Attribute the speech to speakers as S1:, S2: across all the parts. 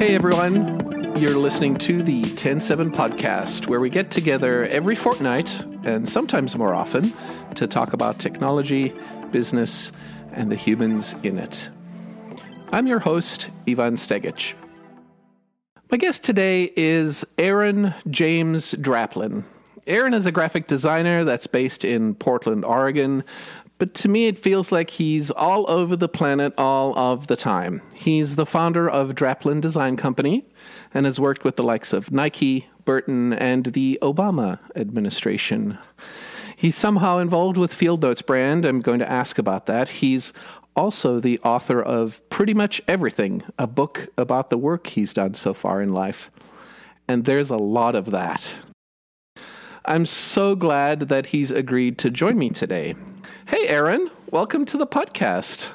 S1: Hey everyone, you're listening to the TEN7 podcast, where we get together every fortnight and sometimes more often to talk about technology, business, and the humans in it. I'm your host, Ivan Stegic. My guest today is Aaron James Draplin. Aaron is a graphic designer that's based in Portland, Oregon, but to me, it feels like he's all over the planet all of the time. He's the founder of Draplin Design Company and has worked with the likes of Nike, Burton, and the Obama administration. He's somehow involved with Field Notes brand. I'm going to ask about that. He's also the author of Pretty Much Everything, a book about the work he's done so far in life. And there's a lot of that. I'm so glad that he's agreed to join me today. Hey, Aaron, welcome to the podcast.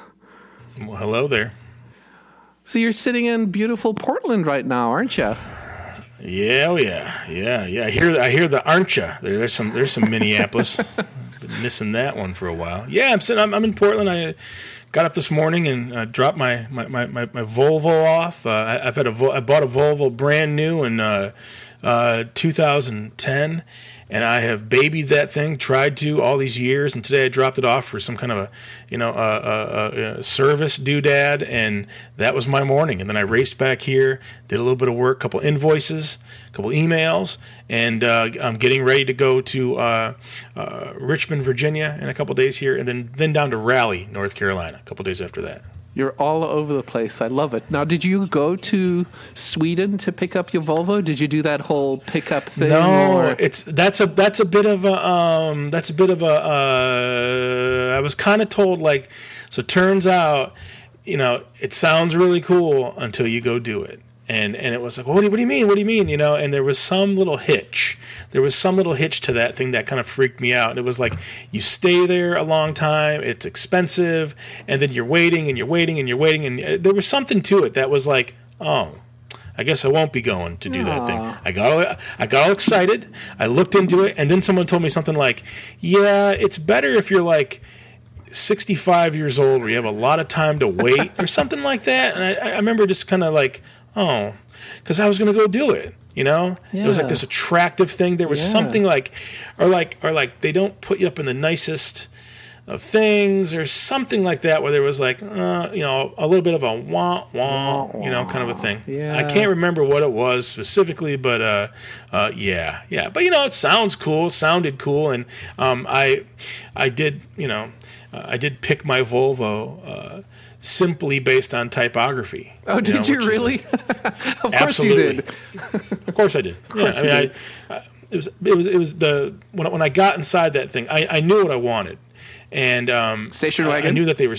S2: Well, hello there.
S1: So you're sitting in beautiful Portland right now, aren't you?
S2: Yeah, oh yeah, yeah, yeah. I hear, I hear the aren't you? There, there's some, there's some Minneapolis. Been missing that one for a while. Yeah, I'm sitting. I'm, I'm in Portland. I got up this morning and uh, dropped my, my, my, my, Volvo off. Uh, I, have had a, I bought a Volvo brand new in uh, uh 2010 and I have babied that thing, tried to all these years, and today I dropped it off for some kind of a, you know, a, a, a service doodad, and that was my morning. And then I raced back here, did a little bit of work, a couple invoices, couple emails, and uh, I'm getting ready to go to uh, uh, Richmond, Virginia, in a couple days here, and then then down to Raleigh, North Carolina, a couple days after that.
S1: You're all over the place. I love it. Now, did you go to Sweden to pick up your Volvo? Did you do that whole pickup thing?
S2: No, or? it's that's a that's a bit of a um, that's a bit of a. Uh, I was kind of told like, so turns out, you know, it sounds really cool until you go do it and and it was like, well, what, do you, what do you mean? What do you mean? You know, and there was some little hitch. There was some little hitch to that thing that kind of freaked me out. And it was like, you stay there a long time, it's expensive, and then you're waiting and you're waiting and you're waiting, and uh, there was something to it that was like, oh. I guess I won't be going to do Aww. that thing. I got all, I got all excited. I looked into it, and then someone told me something like, "Yeah, it's better if you're like 65 years old, where you have a lot of time to wait, or something like that." And I, I remember just kind of like, oh, because I was going to go do it. You know, yeah. it was like this attractive thing. There was yeah. something like, or like, or like they don't put you up in the nicest of things or something like that where there was like uh, you know a little bit of a wah wah you know kind of a thing yeah. i can't remember what it was specifically but uh, uh, yeah yeah but you know it sounds cool it sounded cool and um, i i did you know uh, i did pick my volvo uh, simply based on typography.
S1: Oh, did you, know, you really?
S2: Like, of course you did. of course I did. Yeah, I mean, I, I, it was it was it was the when when I got inside that thing, I, I knew what I wanted, and um,
S1: station wagon.
S2: I, I knew that they were,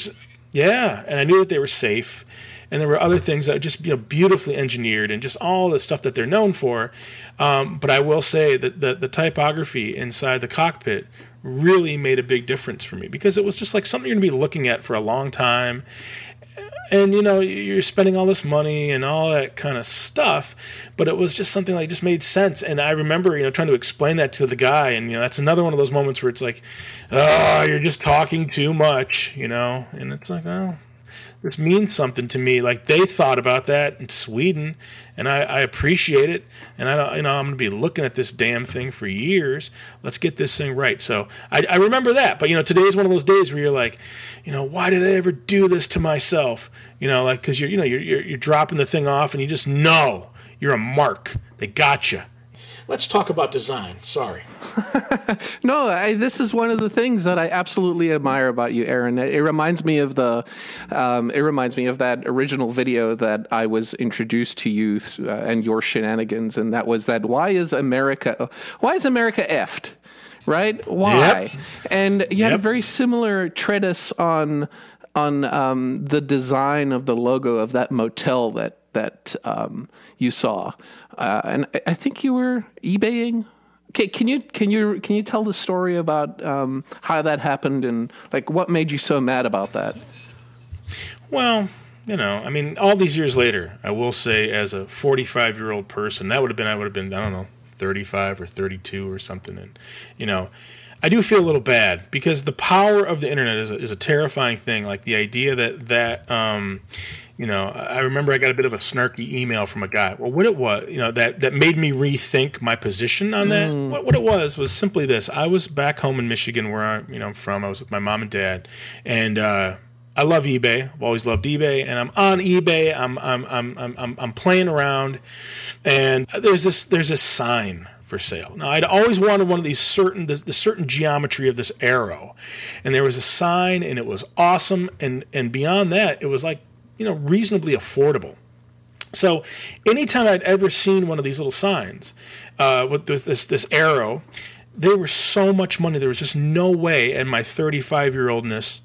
S2: yeah, and I knew that they were safe, and there were other things that were just you know beautifully engineered and just all the stuff that they're known for. Um, but I will say that the the typography inside the cockpit really made a big difference for me because it was just like something you're going to be looking at for a long time. And you know you're spending all this money and all that kind of stuff but it was just something that just made sense. And i remember you know trying to explain that to the guy and you know that's another one of those moments where it's like oh you're just talking too much you know? And it's like oh this means something to me. Like they thought about that in Sweden, and I, I appreciate it. And I, you know, I'm going to be looking at this damn thing for years. Let's get this thing right. So I, I remember that. But you know, today is one of those days where you're like, you know, why did I ever do this to myself? You know, like because you're, you know, you're, you're you're dropping the thing off, and you just know you're a mark. They got you. Let's talk about design. Sorry.
S1: no, I, this is one of the things that I absolutely admire about you, Aaron. It, it reminds me of the, um, it reminds me of that original video that I was introduced to you uh, and your shenanigans, and that was that why is America, why is America effed? Right? Why? Yep. And you yep. had a very similar treatise on on um, the design of the logo of that motel that that um, you saw, uh, and I think you were eBaying. Okay, can you can you can you tell the story about um, how that happened and like what made you so mad about that?
S2: Well, you know, I mean, all these years later, I will say, as a 45 year old person, that would have been I would have been I don't know 35 or 32 or something, and you know, I do feel a little bad because the power of the internet is a, is a terrifying thing. Like the idea that that um, you know, I remember I got a bit of a snarky email from a guy. Well, what it was, you know, that that made me rethink my position on that. Mm. What, what it was was simply this: I was back home in Michigan, where I, you know, I'm from. I was with my mom and dad, and uh, I love eBay. I've always loved eBay, and I'm on eBay. I'm I'm I'm I'm I'm playing around, and there's this there's this sign for sale. Now, I'd always wanted one of these certain the, the, certain geometry of this arrow, and there was a sign, and it was awesome. And and beyond that, it was like you know reasonably affordable. So, anytime I'd ever seen one of these little signs uh, with this, this this arrow, they were so much money. There was just no way, in my 35 year oldness,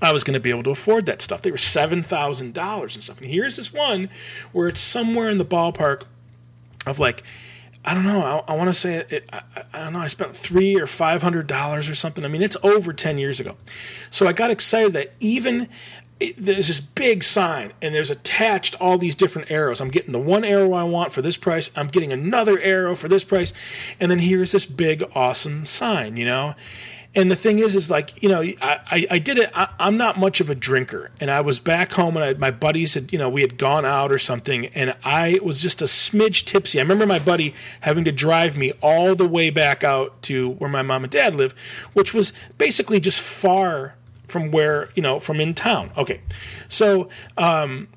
S2: I was going to be able to afford that stuff. They were seven thousand dollars and stuff. And here's this one where it's somewhere in the ballpark of like, I don't know. I, I want to say it. it I, I, don't know. I spent three or five hundred dollars or something. I mean, it's over ten years ago. So I got excited that even it, there's this big sign and there's attached all these different arrows. I'm getting the one arrow I want for this price. I'm getting another arrow for this price, and then here's this big awesome sign. You know, and the thing is, is like you know, I, I, I did it. I, am not much of a drinker, and I was back home, and I, my buddies had you know we had gone out or something, and I was just a smidge tipsy. I remember my buddy having to drive me all the way back out to where my mom and dad live, which was basically just far from where you know from in town. Okay, so um,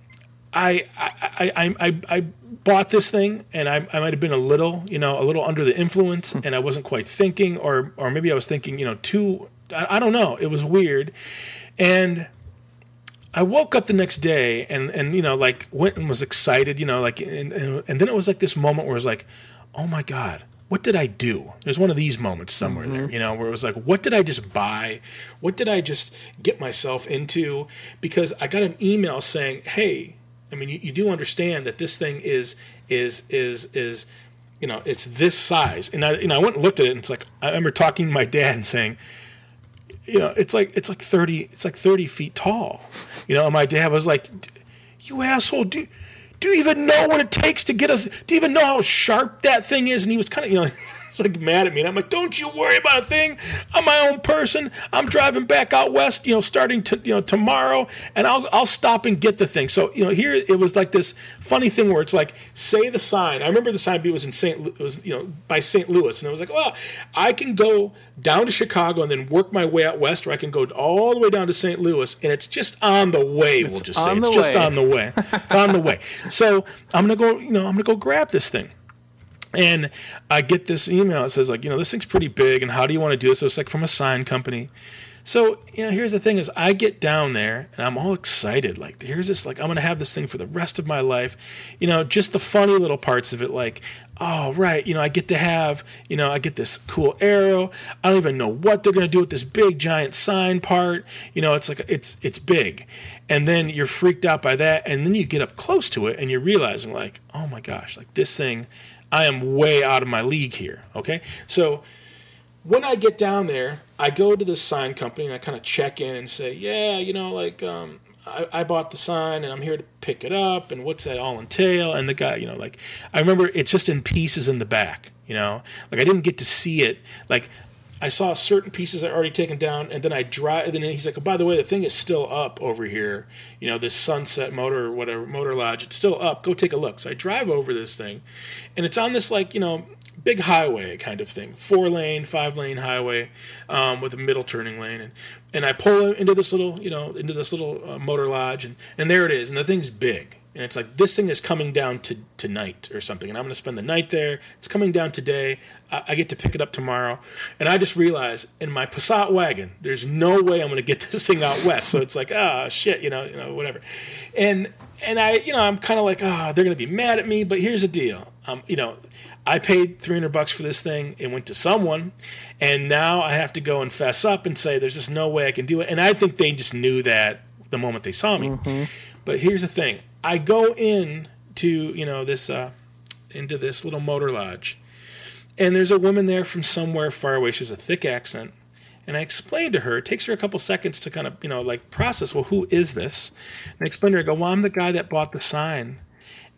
S2: I, I, I, I, I bought this thing and I, I might have been a little, you know, a little under the influence and I wasn't quite thinking, or, or maybe I was thinking, you know, too, I, I don't know. It was weird. And I woke up the next day and, and, you know, like went and was excited, you know, like, and, and, and then it was like this moment where it was like, oh my God, what did I do? There's one of these moments somewhere mm-hmm. there, you know, where it was like, what did I just buy? What did I just get myself into? Because I got an email saying, hey, I mean, you, you do understand that this thing is is is is you know it's this size, and I you know I went and looked at it, and it's like I remember talking to my dad and saying, you know, it's like it's like thirty it's like thirty feet tall, you know. And my dad was like, "You asshole, do do you even know what it takes to get us? Do you even know how sharp that thing is?" And he was kind of you know. He's like mad at me. And I'm like, don't you worry about a thing. I'm my own person. I'm driving back out west, you know, starting to, you know, tomorrow, and I'll I'll stop and get the thing. So, you know, here it was like this funny thing where it's like, say the sign. I remember the sign B was in St. It was, you know, by St. Louis. And I was like, well, I can go down to Chicago and then work my way out west, or I can go all the way down to St. Louis, and it's just on the way. It's we'll just say it's just on the way. It's on the way. So I'm gonna go. You know, I'm gonna go grab this thing. And I get this email that says like, you know, this thing's pretty big, and how do you want to do this? So it's like from a sign company. So you know, here's the thing: is I get down there and I'm all excited. Like, here's this. Like, I'm gonna have this thing for the rest of my life. You know, just the funny little parts of it. Like, oh right, you know, I get to have, you know, I get this cool arrow. I don't even know what they're gonna do with this big giant sign part. You know, it's like it's it's big, and then you're freaked out by that, and then you get up close to it and you're realizing like, oh my gosh, like this thing I am way out of my league here. Okay. So when I get down there, I go to this sign company and I kind of check in and say, yeah, you know, like, um, I, I, bought the sign and I'm here to pick it up and what's that all entail? And the guy, you know, like I remember it's just in pieces in the back, you know, like I didn't get to see it. Like I saw certain pieces I already taken down, and then I drive. And then he's like, oh, "By the way, the thing is still up over here. You know, this Sunset Motor or whatever Motor Lodge. It's still up. Go take a look." So I drive over this thing, and it's on this like you know big highway kind of thing, four lane, five lane highway um, with a middle turning lane, and and I pull into this little you know into this little uh, Motor Lodge, and and there it is, and the thing's big and it's like this thing is coming down to tonight or something and i'm going to spend the night there it's coming down today I, I, get to pick it up tomorrow and i just realize in my passat wagon there's no way i'm going to get this thing out west so it's like ah oh, shit you know you know whatever and and i you know i'm kind of like ah oh, they're going to be mad at me but here's the deal um you know I paid 300 bucks for this thing. It went to someone. And now I have to go and fess up and say, there's just no way I can do it. And I think they just knew that the moment they saw me. Mm-hmm. But here's the thing I go in to you know this uh, into this little motor lodge, and there's a woman there from somewhere far away. She has a thick accent, and I explained to her. It takes her a couple seconds to kind of you know like process. Well, who is this? And I explained to her. I go, well, I'm the guy that bought the sign.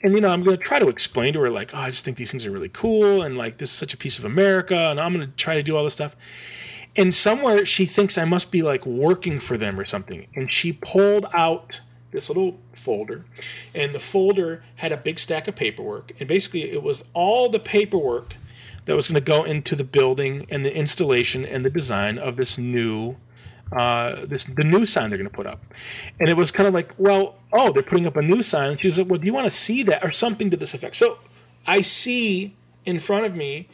S2: And you know, I'm going to try to explain to her like, oh, I just think these things are really cool, and like this is such a piece of America, and I'm going to try to do all this stuff. and somewhere she thinks I must be like working for them or something. And she pulled out this little folder, and the folder had a big stack of paperwork. And basically, it was all the paperwork that was going to go into the building and the installation and the design of this new. Uh, this the new sign they're going to put up, and it was kind of like, well, oh, they're putting up a new sign. And she was like, well, do you want to see that or something to this effect? So I see in front of me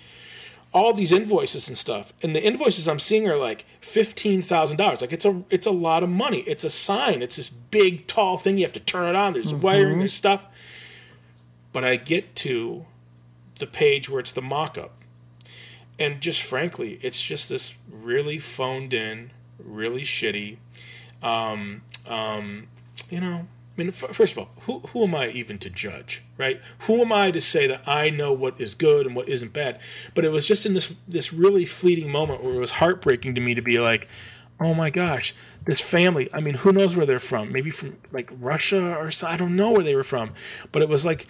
S2: all these invoices and stuff, and the invoices I'm seeing are like fifteen thousand dollars. Like it's a it's a lot of money. It's a sign. It's this big tall thing. You have to turn it on. There's mm-hmm. wiring. There's stuff. But I get to the page where it's the mock-up, and just frankly, it's just this really phoned in, really shitty. Um, um, you know, I mean, first of all, who, who am I even to judge, right? Who am I to say that I know what is good and what isn't bad? But it was just in this this really fleeting moment where it was heartbreaking to me to be like, oh my gosh, this family. I mean, who knows where they're from? Maybe from like Russia or so. I don't know where they were from. But it was like,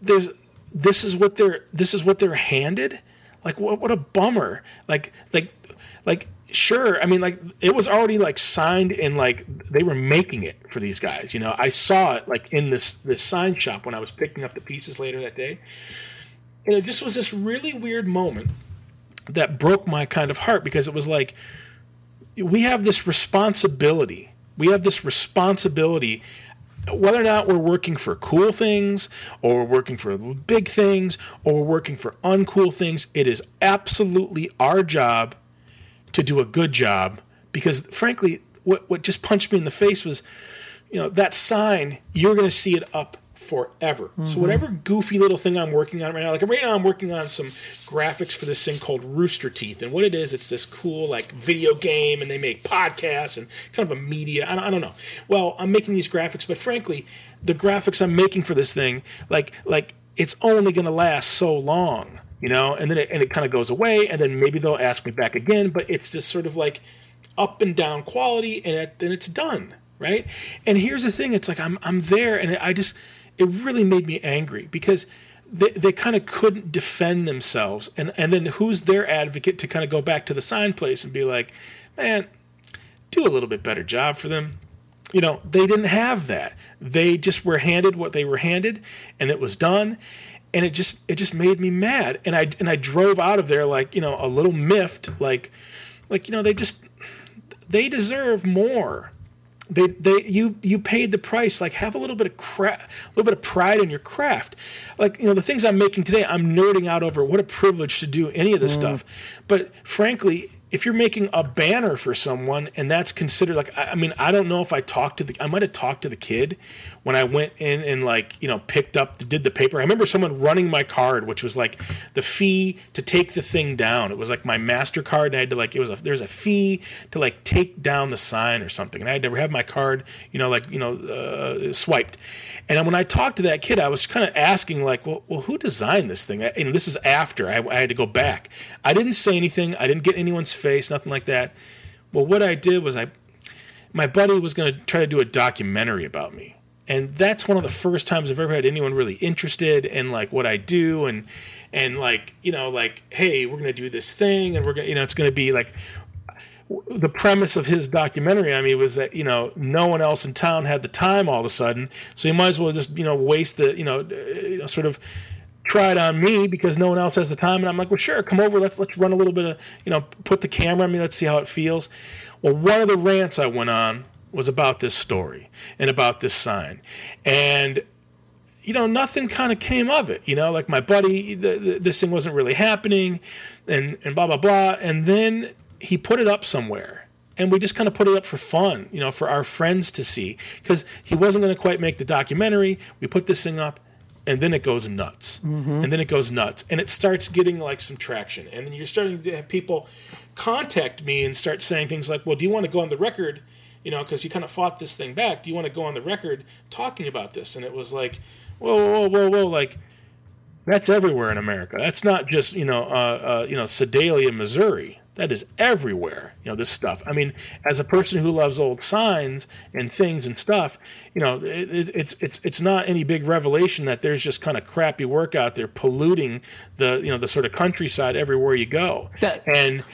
S2: there's this is what they're this is what they're handed. Like what what a bummer. Like like like sure i mean like it was already like signed and like they were making it for these guys you know? I saw it like in this this sign shop when i was picking up the pieces later that day. And it just was this really weird moment that broke my kind of heart because it was like we have this responsibility we have this responsibility whether or not we're working for cool things or we're working for big things or we're working for uncool things it is absolutely our job to do a good job because frankly what what just punched me in the face was you know that sign you're going to see it up forever. Mm-hmm. So whatever goofy little thing I'm working on right now, like right now I'm working on some graphics for this thing called Rooster Teeth, and what it is, it's this cool like video game, and they make podcasts and kind of a media. I don't, I don't know. Well, I'm making these graphics, but frankly, the graphics I'm making for this thing, like like it's only going to last so long you know, and then it, and it kind of goes away, and then maybe they'll ask me back again, but it's just sort of like up and down quality, and it, then it's done, right? And here's the thing: it's like I'm I'm there, and I just it really made me angry because they, they kind of couldn't defend themselves, and and then who's their advocate to kind of go back to the sign place and be like, man, do a little bit better job for them. You know, they didn't have that. They just were handed what they were handed, and it was done and it just it just made me mad. And i and i drove out of there like you know a little miffed like like you know they just they deserve more. They they you you paid the price. Like have a little bit of cra- a little bit of pride in your craft. Like you know the things i'm making today i'm nerding out over. What a privilege to do any of this mm. stuff. But frankly if you're making a banner for someone and that's considered like I, mean I don't know if I talked to the I might have talked to the kid when I went in and like you know picked up did the paper. I remember someone running my card, which was like the fee to take the thing down. It was like my Mastercard, and I had to like it was a there's a fee to like take down the sign or something, and I had to have my card you know like you know uh, swiped. And when I talked to that kid, I was kind of asking like, well, well, who designed this thing? I, and this is after I, I had to go back. I didn't say anything. I didn't get anyone's face, nothing like that. Well, what I did was I, my buddy was going to try to do a documentary about me. And that's one of the first times I've ever had anyone really interested in like what I do and and like you know like hey we're gonna do this thing and we're gonna you know it's gonna be like the premise of his documentary on me was that you know no one else in town had the time all of a sudden, so you might as well just you know waste the you know, uh, you know sort of try it on me because no one else has the time. And I'm like, well, sure, come over. Let's let's run a little bit of you know, put the camera on me. Let's see how it feels. Well, one of the rants I went on was about this story and about this sign, and you know, nothing kind of came of it. You know, like my buddy, the, the, this thing wasn't really happening, and and blah blah blah. And then he put it up somewhere and we just kind of put it up for fun, you know, for our friends to see because he wasn't going to quite make the documentary. We put this thing up and then it goes nuts. Mm-hmm. And then it goes nuts and it starts getting like some traction. And then you're starting to have people contact me and start saying things like, well, do you want to go on the record? You know, because you kind of fought this thing back. Do you want to go on the record talking about this? And it was like, whoa, whoa, whoa, whoa, like that's everywhere in America. That's not just you know, uh, uh, you know, Sedalia, Missouri That is everywhere. You know this stuff. I mean, as a person who loves old signs and things and stuff, you know, it, it's it's it's not any big revelation that there's just kind of crappy work out there polluting the you know the sort of countryside everywhere you go.
S1: That-
S2: and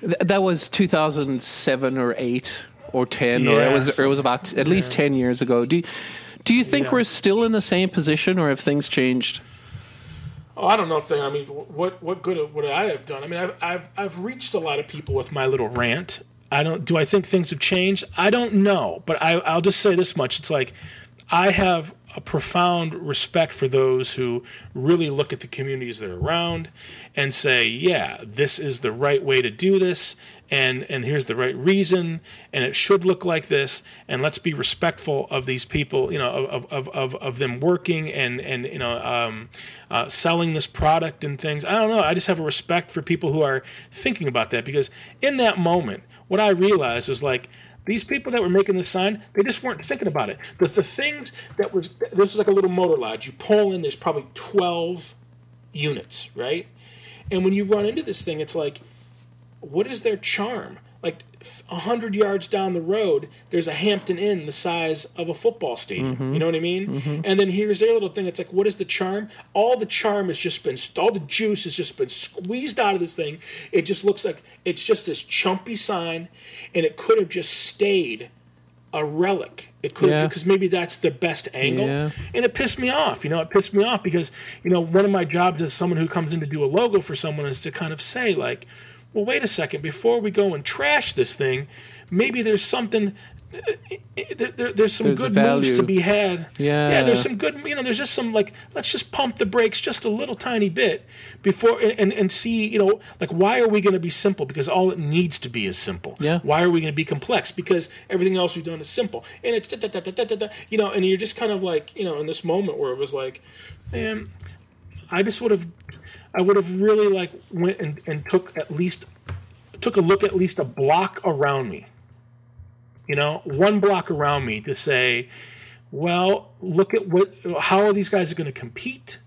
S1: Th- that was 2007 or 8 or 10 or it was or it was about at least 10 years ago. Do you, do you think
S2: Yeah.
S1: we're still in the same position or have things changed?
S2: Oh, I don't know if they. I mean, what what good would I have done? I mean, I've I've I've reached a lot of people with my little rant. I don't. Do I think things have changed? I don't know, but I, I'll just say this much: it's like I have a profound respect for those who really look at the communities they're around and say, "Yeah, this is the right way to do this." And, and here's the right reason, and it should look like this. And let's be respectful of these people, you know, of, of, of, of them working and, and you know, um, uh, selling this product and things. I don't know. I just have a respect for people who are thinking about that because in that moment, what I realized was like, these people that were making this sign, they just weren't thinking about it. The, the things that was, this is like a little motor lodge. You pull in, there's probably 12 units, right? And when you run into this thing, it's like, what is their charm? Like a hundred yards down the road, there's a Hampton Inn the size of a football stadium. Mm-hmm. You know what I mean? Mm-hmm. And then here's their little thing. It's like, what is the charm? All the charm has just been, all the juice has just been squeezed out of this thing. It just looks like it's just this chumpy sign, and it could have just stayed a relic. It could
S1: Yeah.
S2: because maybe that's the best angle.
S1: Yeah.
S2: And it pissed me off. You know, it pissed me off because, you know, one of my jobs as someone who comes in to do a logo for someone is to kind of say, like, well, wait a second, before we go and trash this thing, maybe there's something. Uh, there, there, there's some
S1: There's
S2: good moves to be had.
S1: Yeah.
S2: yeah. There's some good. You know, there's just some like let's just pump the brakes just a little tiny bit before and and, and see. You know, like why are we going to be simple? Because all it needs to be is simple.
S1: Yeah.
S2: Why are we going to be complex? Because everything else we've done is simple, and it's da, da, da, da, da, da, da, you know, and you're just kind of like you know in this moment where it was like, man, I just would have, I would have really like went and, and took at least took a look at least a block around me. You know, one block around me to say, well, look at what how are these guys going to compete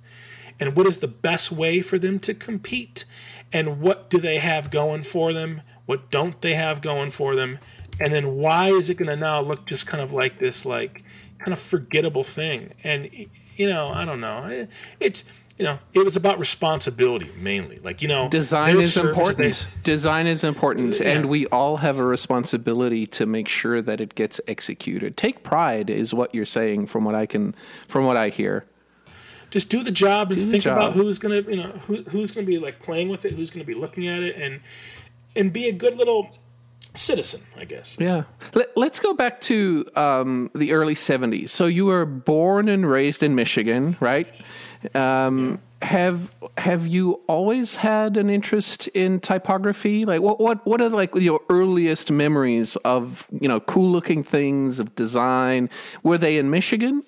S2: and what is the best way for them to compete and what do they have going for them? What don't they have going for them? And then why is it going to now look just kind of like this like kind of forgettable thing? And you know, I don't know. It's you know, it was about responsibility mainly. Like, you know,
S1: Design is important. Design is important, and we all have a responsibility to make sure that it gets executed. Take pride is what you're saying from what I can from what I hear.
S2: just do the job and
S1: the
S2: think about who's gonna you know who, who's gonna be like playing with it who's gonna be looking at it and and be a good little citizen i guess
S1: Yeah. Let, let's go back to um, the early 70s. So you were born and raised in Michigan, right? Um, have have you always had an interest in typography? Like what what what are like your earliest memories of, you know, cool looking things of design? Were they in Michigan?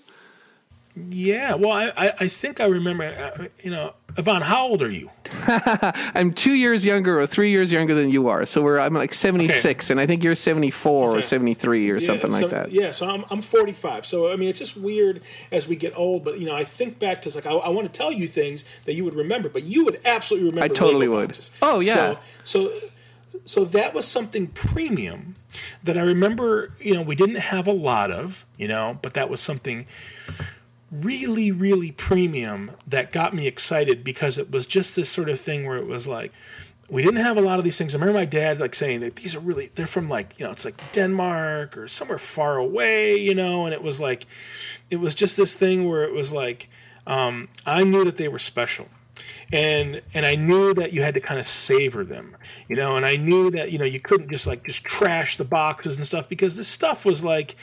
S2: Yeah well i i, I think i remember uh, you know Ivan how old are you
S1: I'm 2 years younger or 3 years younger than you are. So we're I'm like 76 and I think you're 74 or 73 or something like
S2: so-
S1: that.
S2: yeah so I'm, I'm 45 so i mean it's just weird as we get old but you know i think back to like i, I want to tell you things that you would remember but you would absolutely remember
S1: I totally would.
S2: boxes.
S1: Oh, yeah.
S2: so, so so that was something premium that i remember you know we didn't have a lot of you know but that was something really, really premium that got me excited because it was just this sort of thing where it was like, we didn't have a lot of these things. I remember my dad like saying that these are really, they're from like, you know, it's like Denmark or somewhere far away, you know, and it was like, it was just this thing where it was like, um, I knew that they were special. And and I knew that you had to kind of savor them, you know. And I knew that you know you couldn't just like just trash the boxes and stuff because this stuff was like,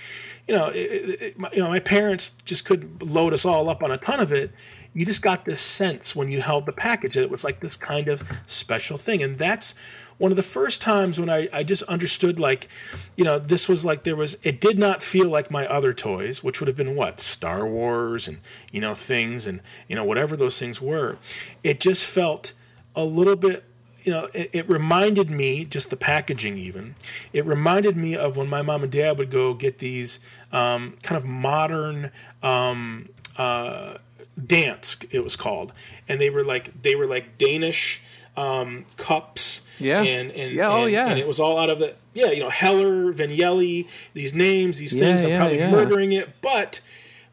S2: you know, it, it, my- you know, my parents just couldn't load us all up on a ton of it. You just got this sense when you held the package that it was like this kind of special thing, and that's one of the first times when I, I just understood like, you know, this was like there was it did not feel like my other toys, which would have been what Star Wars and you know things and you know whatever those things were. It just felt a little bit you know, it, it reminded me, just the packaging even, it reminded me of when my mom and dad would go get these um, kind of modern um, uh, Dansk, it was called. And they were like, they were like Danish um, cups
S1: Yeah.
S2: and and
S1: Yeah, oh,
S2: and-
S1: yeah.
S2: and it was all out of the yeah, you know, Heller, Vignelli, these names, these
S1: Yeah,
S2: things. I'm
S1: yeah,
S2: probably
S1: yeah.
S2: murdering it, but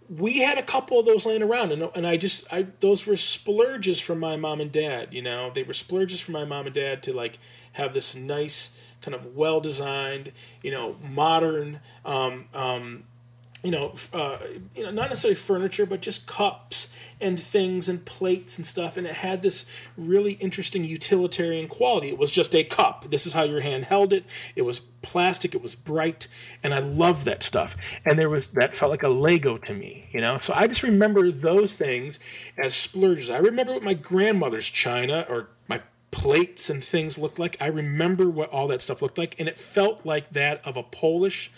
S2: we had a couple of those laying around, and and I just I those were splurges from my mom and dad. You know, they were splurges from my mom and dad to like have this nice kind of well designed, you know, modern. Um, um, you know, uh, you know, not necessarily furniture, but just cups and things and plates and stuff. And it had this really interesting utilitarian quality. It was just a cup. This is how your hand held it. It was plastic. It was bright, and I loved that stuff. And there was that felt like a Lego to me, you know. So I just remember those things as splurges. I remember what my grandmother's china or my plates and things looked like. I remember what all that stuff looked like, and it felt like that of a Polish,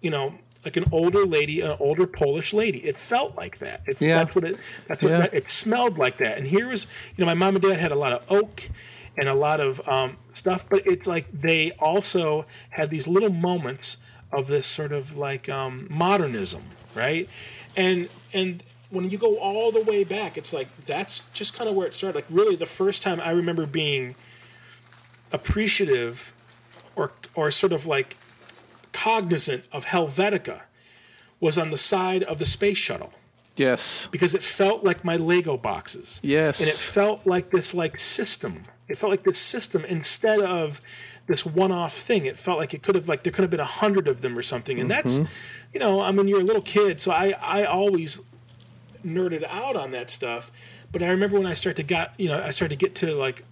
S2: you know, like an older lady, an older Polish lady. It felt like that. It,
S1: Yeah.
S2: That's what it. That's what
S1: Yeah.
S2: it smelled like that. And here was, you know, my mom and dad had a lot of oak and a lot of um, stuff, but it's like they also had these little moments of this sort of like um, modernism, right? And and when you go all the way back, it's like that's just kind of where it started. Like really, the first time I remember being appreciative or or sort of like cognizant of Helvetica was on the side of the space shuttle
S1: Yes.
S2: because it felt like my Lego boxes.
S1: Yes.
S2: And it felt like this like system. It felt like this system instead of this one-off thing. It felt like it could have like there could have been a hundred of them or something. And that's mm-hmm. you know, I mean you're a little kid, so I I always nerded out on that stuff. But I remember when I started to got you know, I started to get to like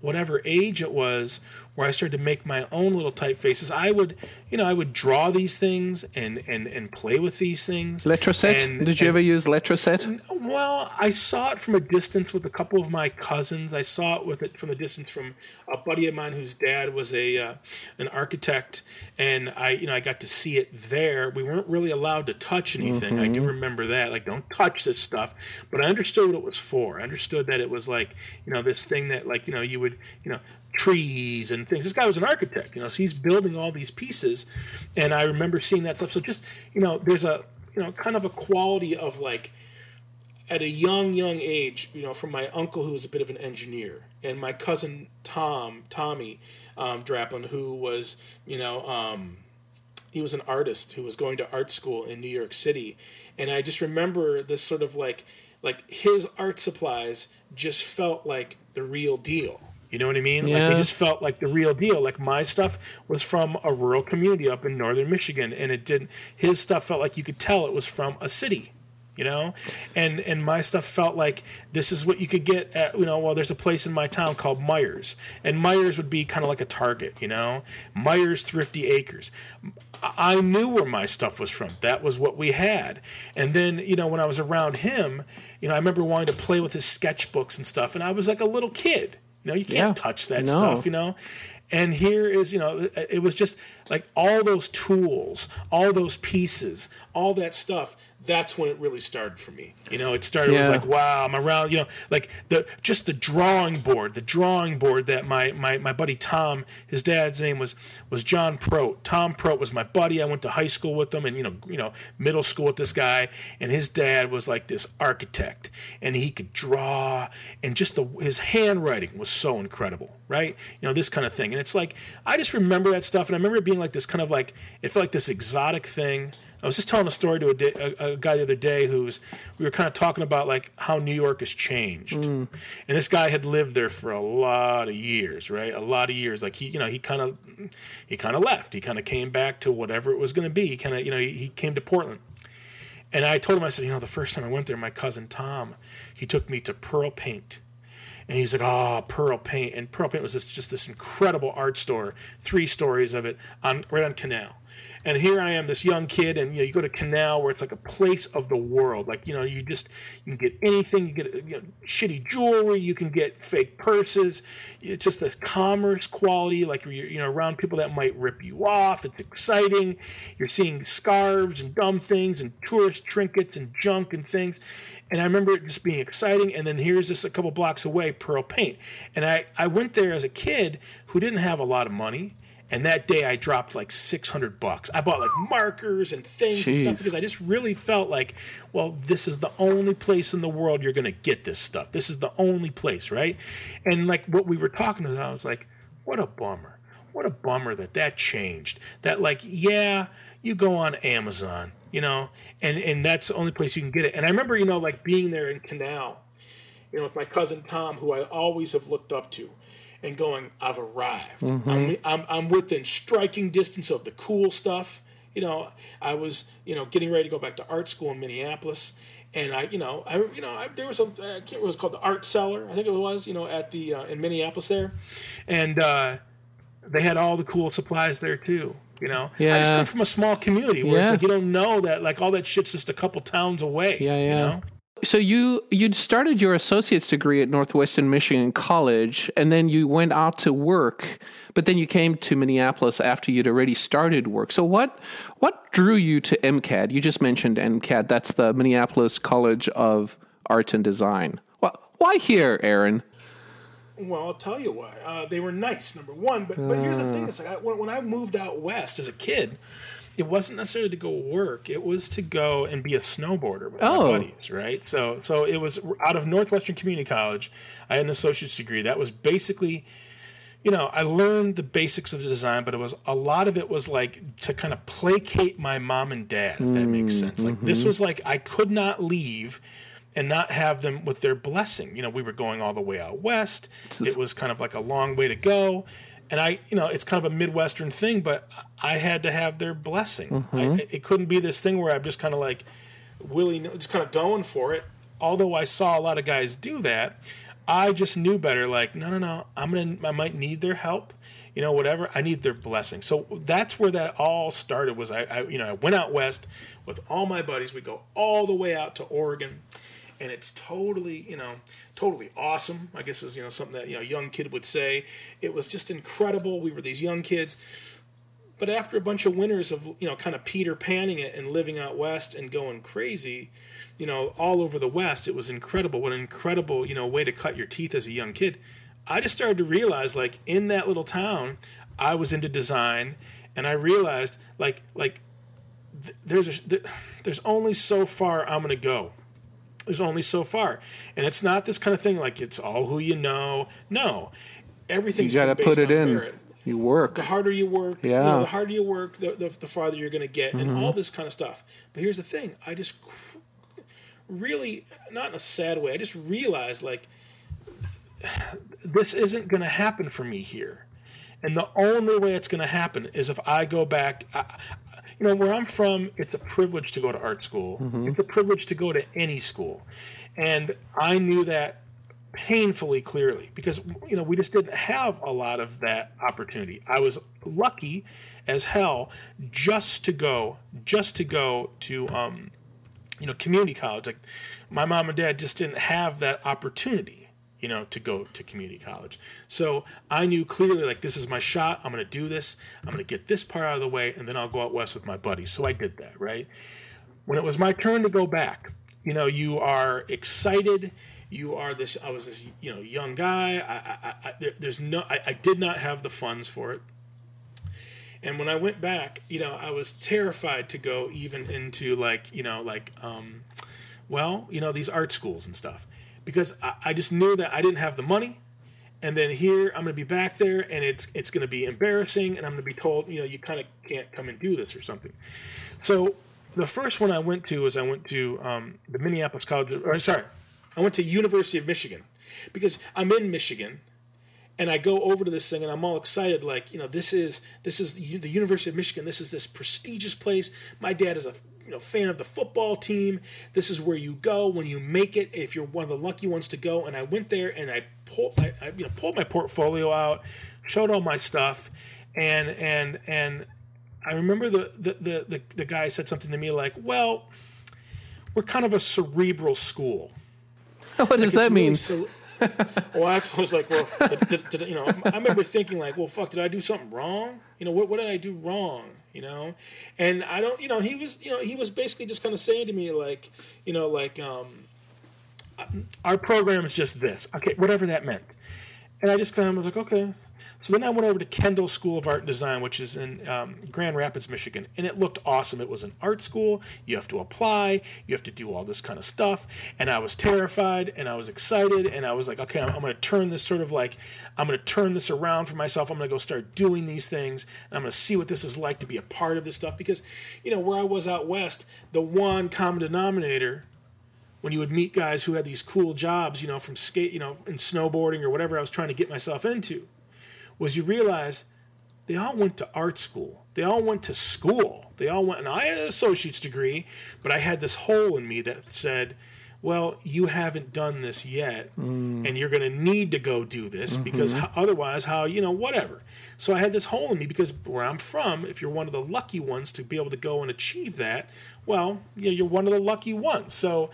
S2: whatever age it was where I started to make my own little typefaces, I would, you know, I would draw these things and and and play with these things.
S1: Letraset?
S2: And-
S1: Did you
S2: and-
S1: ever use Letraset?
S2: well, I saw it from a distance with a couple of my cousins. I saw it with it from a distance from a buddy of mine whose dad was a uh, an architect, and I, you know, I got to see it there. We weren't really allowed to touch anything. I do remember that, like, don't touch this stuff. But I understood what it was for. I understood that it was like, you know, this thing that, like, you know, you would, you know, trees and things. This guy was an architect, you know, so he's building all these pieces, and I remember seeing that stuff. So just, you know, there's a, you know, kind of a quality of like at a young, young age, you know, from my uncle who was a bit of an engineer, and my cousin Tom, Tommy um, Draplin, who was, you know, um, he was an artist who was going to art school in New York City, and I just remember this sort of like, like his art supplies just felt like the real deal. You know what I mean? Like
S1: Yeah.
S2: they just felt like the real deal. Like my stuff was from a rural community up in northern Michigan, and it didn't. His stuff felt like you could tell it was from a city you know and and my stuff felt like this is what you could get at you know well there's a place in my town called Meijer's and Meijer's would be kind of like a target you know Meijer's thrifty acres I knew where my stuff was from that was what we had and then you know when i was around him you know i remember wanting to play with his sketchbooks and stuff and i was like a little kid you know you can't
S1: Yeah.
S2: touch that
S1: No.
S2: stuff you know and here is you know it it was just like all those tools all those pieces all that stuff that's when it really started for me. You know it started it was like wow i'm around you know like the just the drawing board the drawing board that my my, my buddy tom his dad's name was was john prote. Tom prote was my buddy. I went to high school with him and you know you know middle school with this guy. And his dad was like this architect and he could draw and just the his handwriting was so incredible right? You know this kind of thing. And it's like i just remember that stuff and i remember it being like this kind of like it felt like this exotic thing I was just telling a story to a, day, a, a guy the other day who's we were kind of talking about like how New York has changed, mm. and this guy had lived there for a lot of years, right? A lot of years. Like he, you know, he kind of he kind of left. He kind of came back to whatever it was going to be. He kind of, you know, he, he came to Portland, and I told him, I said, you know, the first time I went there, my cousin Tom, he took me to Pearl Paint. And he's like, oh, Pearl Paint. And Pearl Paint was this, just this incredible art store, three stories of it on right on Canal. And here I am, this young kid, and you know, you go to Canal where it's like a place of the world. Like, you know, you just you can get anything. You get you know, shitty jewelry. You can get fake purses. It's just this commerce quality. Like you're you know around people that might rip you off. It's exciting. You're seeing scarves and dumb things and tourist trinkets and junk and things. And I remember it just being exciting. And then here's this a couple blocks away, Pearl Paint. And I, I went there as a kid who didn't have a lot of money. And that day I dropped like 600 bucks. I bought like markers and things and stuff because I just really felt like, well, this is the only place in the world you're going to get this stuff. This is the only place, right? And like what we were talking about, I was like, what a bummer. What a bummer that that changed. That like, yeah, you go on Amazon, you know, and and that's the only place you can get it. And I remember, you know, like being there in Canal, you know, with my cousin Tom, who I always have looked up to, and going, I've arrived.
S1: Mm-hmm.
S2: I'm, I'm I'm within striking distance of the cool stuff. You know, I was you know getting ready to go back to art school in Minneapolis, and I you know I you know I, there was a I can't remember what it was called the Art Cellar I think it was you know at the uh, in Minneapolis there, and uh, they had all the cool supplies there too. You know, I just come from a small community where it's like you don't know that like all that shit's just a couple towns away.
S1: Yeah,
S2: You
S1: yeah.
S2: know?
S1: So you you'd started your associate's degree at Northwestern Michigan College, and then you went out to work, but then you came to Minneapolis after you'd already started work. So what what drew you to MCAD? You just mentioned MCAD. That's the Minneapolis College of Art and Design. Why, why here, Aaron?
S2: Well, I'll tell you why. Uh, they were nice, number one. But but here's the thing: it's like I, when, when I moved out west as a kid, it wasn't necessarily to go work. It was to go and be a snowboarder with
S1: Oh.
S2: my buddies, right? So so it was out of Northwestern Community College. I had an associate's degree. That was basically. You know, I learned the basics of the design, but it was a lot of it was like to kind of placate my mom and dad, if that makes mm, sense. Like this mm-hmm. was like I could not leave and not have them with their blessing. You know, we were going all the way out west. It was kind of like a long way to go. And I, you know, it's kind of a Midwestern thing, but I had to have their blessing. I, mm-hmm. it couldn't be this thing where I'm just kind of like willy, just kind of going for it. Although I saw a lot of guys do that, I just knew better. Like, no, no, no, I'm gonna, I might need their help. You know, whatever. I need their blessing. So that's where that all started. Was I, I you know, I went out west with all my buddies. We go all the way out to Oregon and it's totally you know totally awesome. I guess is you know something that you know a young kid would say. It was just incredible. We were these young kids. But after a bunch of winters of you know kind of peter panning it and living out west and going crazy you know all over the west it was incredible. What an incredible you know way to cut your teeth as a young kid. I just started to realize like in that little town i was into design. And i realized like like th- there's a, th- there's only so far i'm going to go there's only so far. And it's not this kind of thing like it's all who you know. No. Everything's
S1: You got to put it in.
S2: merit.
S1: You work.
S2: The harder you work, you
S1: Yeah.
S2: know, the harder you work, the, the, the farther you're going to get, and
S1: Mm-hmm.
S2: all this kind of stuff. But here's the thing I just really, not in a sad way, I just realized like this isn't going to happen for me here. And the only way it's going to happen is if I go back. I, you know, where I'm from, it's a privilege to go to art school. It's a privilege to go to any school. And I knew that painfully clearly because, you know, we just didn't have a lot of that opportunity. I was lucky as hell just to go, just to go to, um, you know, community college. Like my mom and dad just didn't have that opportunity, you know, to go to community college. So I knew clearly, like, this is my shot. I'm going to do this. I'm going to get this part out of the way, and then I'll go out west with my buddies. So I did that, right? When it was my turn to go back, you know, you are excited. You are this. I was this, you know, young guy. I, I, I there, there's no. I, I did not have the funds for it. And when I went back, you know, I was terrified to go even into like, you know, like, um, well, you know, these art schools and stuff, because I, I just knew that I didn't have the money. And then here I'm going to be back there, and it's it's going to be embarrassing, and I'm going to be told, you know, you kind of can't come and do this or something. So the first one I went to was I went to um, the Minneapolis College, or sorry, I went to University of Michigan, because I'm in Michigan, and I go over to this thing and I'm all excited like you know this is this is the University of Michigan this is this prestigious place my dad is a you know fan of the football team this is where you go when you make it if you're one of the lucky ones to go and I went there and I pulled I, I you know pulled my portfolio out showed all my stuff and and and I remember the the the the, the guy said something to me like well we're kind of a cerebral school
S1: what does
S2: it's
S1: that
S2: really
S1: mean?
S2: so- well, I was like, well, did, did, did, you know, I remember thinking like, well, fuck, did I do something wrong? You know, what, what did I do wrong? You know, and I don't, you know, he was, you know, he was basically just kind of saying to me like, you know, like, um, our program is just this, okay, whatever that meant. And I just kind of was like, okay, So then I went over to Kendall School of Art and Design, which is in um, Grand Rapids, Michigan, and it looked awesome. It was an art school. You have to apply, you have to do all this kind of stuff. And I was terrified and I was excited, and I was like, okay, I'm, I'm going to turn this sort of like, I'm going to turn this around for myself. I'm going to go start doing these things, and I'm going to see what this is like to be a part of this stuff. Because, you know, where I was out west, the one common denominator when you would meet guys who had these cool jobs, you know, from skate, you know, in snowboarding or whatever I was trying to get myself into, was you realize they all went to art school. They all went to school. They all went, and I had an associate's degree, but I had this hole in me that said, well, you haven't done this yet, mm. and you're going to need to go do this mm-hmm. because otherwise, how, you know, whatever. So I had this hole in me because where I'm from, if you're one of the lucky ones to be able to go and achieve that, well, you know, you're one of the lucky ones. So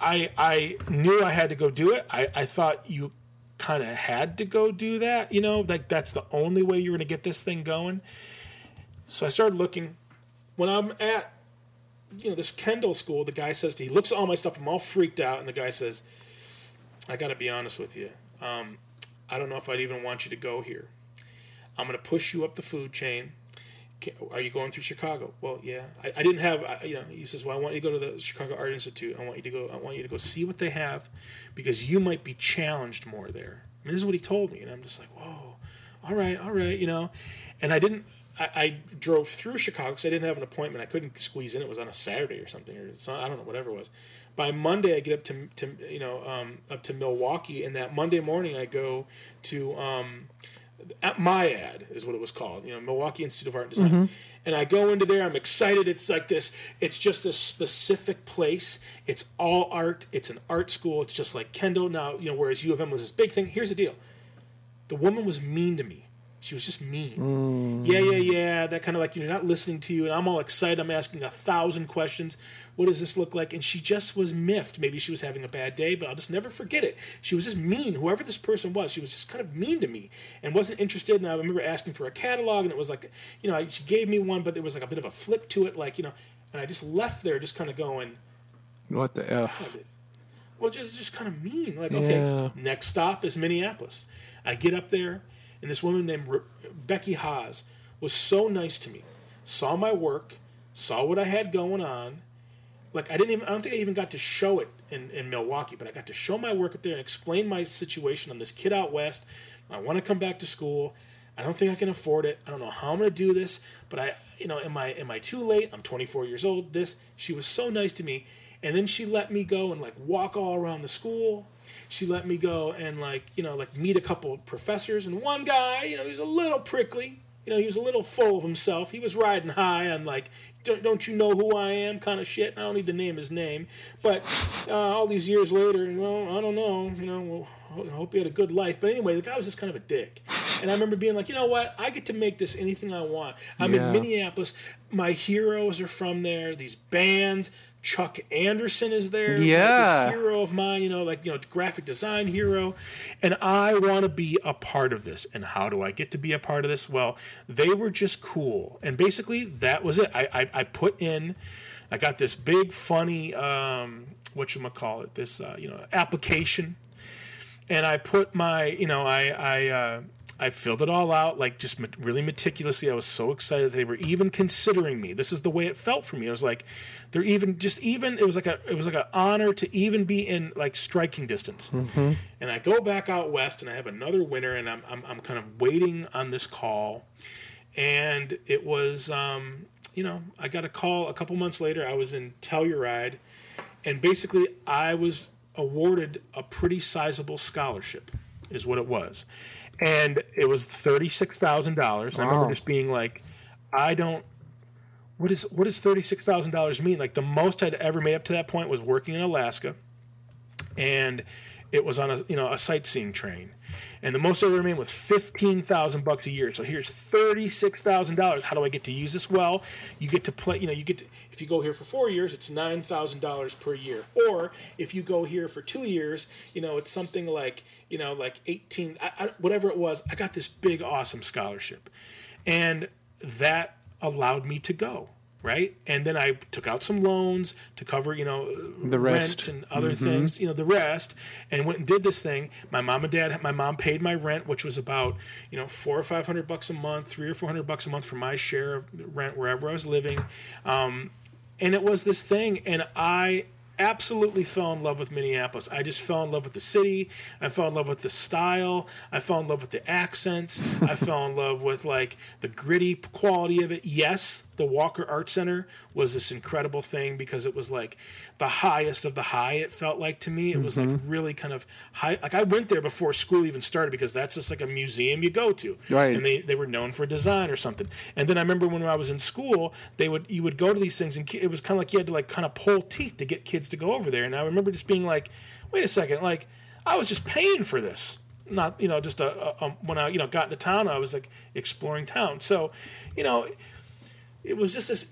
S2: I, I knew I had to go do it. I, I thought you kind of had to go do that, you know, like that's the only way you're going to get this thing going. So I started looking. When I'm at, you know, this Kendall school, the guy says to, he looks at all my stuff. I'm all freaked out, and the guy says, "I got to be honest with you. Um, I don't know if I'd even want you to go here. I'm going to push you up the food chain are you going through Chicago? Well, yeah. I, I didn't have, I, you know, he says, well, I want you to go to the Chicago Art Institute. I want you to go, I want you to go see what they have because you might be challenged more there. I mean, this is what he told me. And I'm just like, whoa, all right, all right, you know. And I didn't, I, I drove through Chicago because I didn't have an appointment. I couldn't squeeze in. It was on a Saturday or something, or some, I don't know, whatever it was. By Monday, I get up to, to you know, um, up to Milwaukee. And that Monday morning, I go to, um, MIAD is what it was called, you know, Milwaukee Institute of Art and Design. Mm-hmm. And I go into there, I'm excited. It's like this, it's just a specific place. It's all art. It's an art school. It's just like Kendall. Now, you know, whereas U of M was this big thing. Here's the deal the woman was mean to me. She was just mean. Mm. Yeah, yeah, yeah. That kind of like, you're not listening to you. And I'm all excited. I'm asking a thousand questions. What does this look like? And she just was miffed. Maybe she was having a bad day, but I'll just never forget it. She was just mean. Whoever this person was, she was just kind of mean to me and wasn't interested. And I remember asking for a catalog, and it was like, you know, she gave me one, but there was like a bit of a flip to it. Like, you know, and I just left there just kind of going,
S1: What the F?
S2: Well, just, just kind of mean. Like, okay, yeah. next stop is Minneapolis. I get up there and this woman named Re- Becky Haas was so nice to me. Saw my work, saw what I had going on. Like I didn't even I don't think I even got to show it in, in Milwaukee, but I got to show my work up there and explain my situation on this kid out west. I want to come back to school. I don't think I can afford it. I don't know how I'm going to do this, but I, you know, am I am I too late? I'm 24 years old. This she was so nice to me, and then she let me go and like walk all around the school she let me go and like you know like meet a couple professors and one guy you know he was a little prickly you know he was a little full of himself he was riding high on like don't, don't you know who i am kind of shit i don't need to name his name but uh, all these years later well i don't know you know well I hope he had a good life. But anyway, the guy was just kind of a dick. And I remember being like, you know what? I get to make this anything I want. I'm yeah. in Minneapolis. My heroes are from there. These bands, Chuck Anderson is there.
S1: Yeah.
S2: This hero of mine, you know, like, you know, graphic design hero. And I want to be a part of this. And how do I get to be a part of this? Well, they were just cool. And basically, that was it. I, I, I put in, I got this big, funny, um, what you call it, this, uh, you know, application. And I put my, you know, I, I, uh, I filled it all out, like just really meticulously. I was so excited they were even considering me. This is the way it felt for me. I was like, they're even just even. It was like a it was like an honor to even be in like striking distance. Mm-hmm. And I go back out west, and I have another winter, and I'm I'm, I'm kind of waiting on this call, and it was um, you know I got a call a couple months later. I was in Telluride, and basically I was awarded a pretty sizable scholarship, is what it was and it was thirty six thousand dollars. I remember just being like, I don't. What is what does thirty six thousand dollars mean? Like the most I'd ever made up to that point was working in Alaska, and it was on a you know a sightseeing train, and the most I ever made was fifteen thousand bucks a year. So here's thirty six thousand dollars. How do I get to use this? Well, you get to play. You know, you get to if you go here for four years, it's nine thousand dollars per year. Or if you go here for two years, you know, it's something like you know like eighteen, I, I, whatever it was. I got this big awesome scholarship, and that allowed me to go right? And then I took out some loans to cover, you know,
S1: The rest.
S2: rent and other things, you know, the rest, and went and did this thing. My mom and dad, my mom paid my rent, which was about, you know, four or five hundred bucks a month, three or four hundred bucks a month for my share of rent wherever I was living. Um, and it was this thing, and I absolutely fell in love with Minneapolis. I just fell in love with the city. I fell in love with the style. I fell in love with the accents. I fell in love with like the gritty quality of it. Yes, the Walker Art Center was this incredible thing because it was like the highest of the high. It felt like to me, it was like mm-hmm. really kind of high. Like I went there before school even started because that's just like a museum you go to,
S1: Right.
S2: And they they were known for design or something. And then I remember when I was in school, they would you would go to these things and it was kind of like you had to like kind of pull teeth to get kids to go over there. And I remember just being like, wait a second, like I was just paying for this. Not you know just a, a, a when I you know got into town I was like exploring town so you know it was just this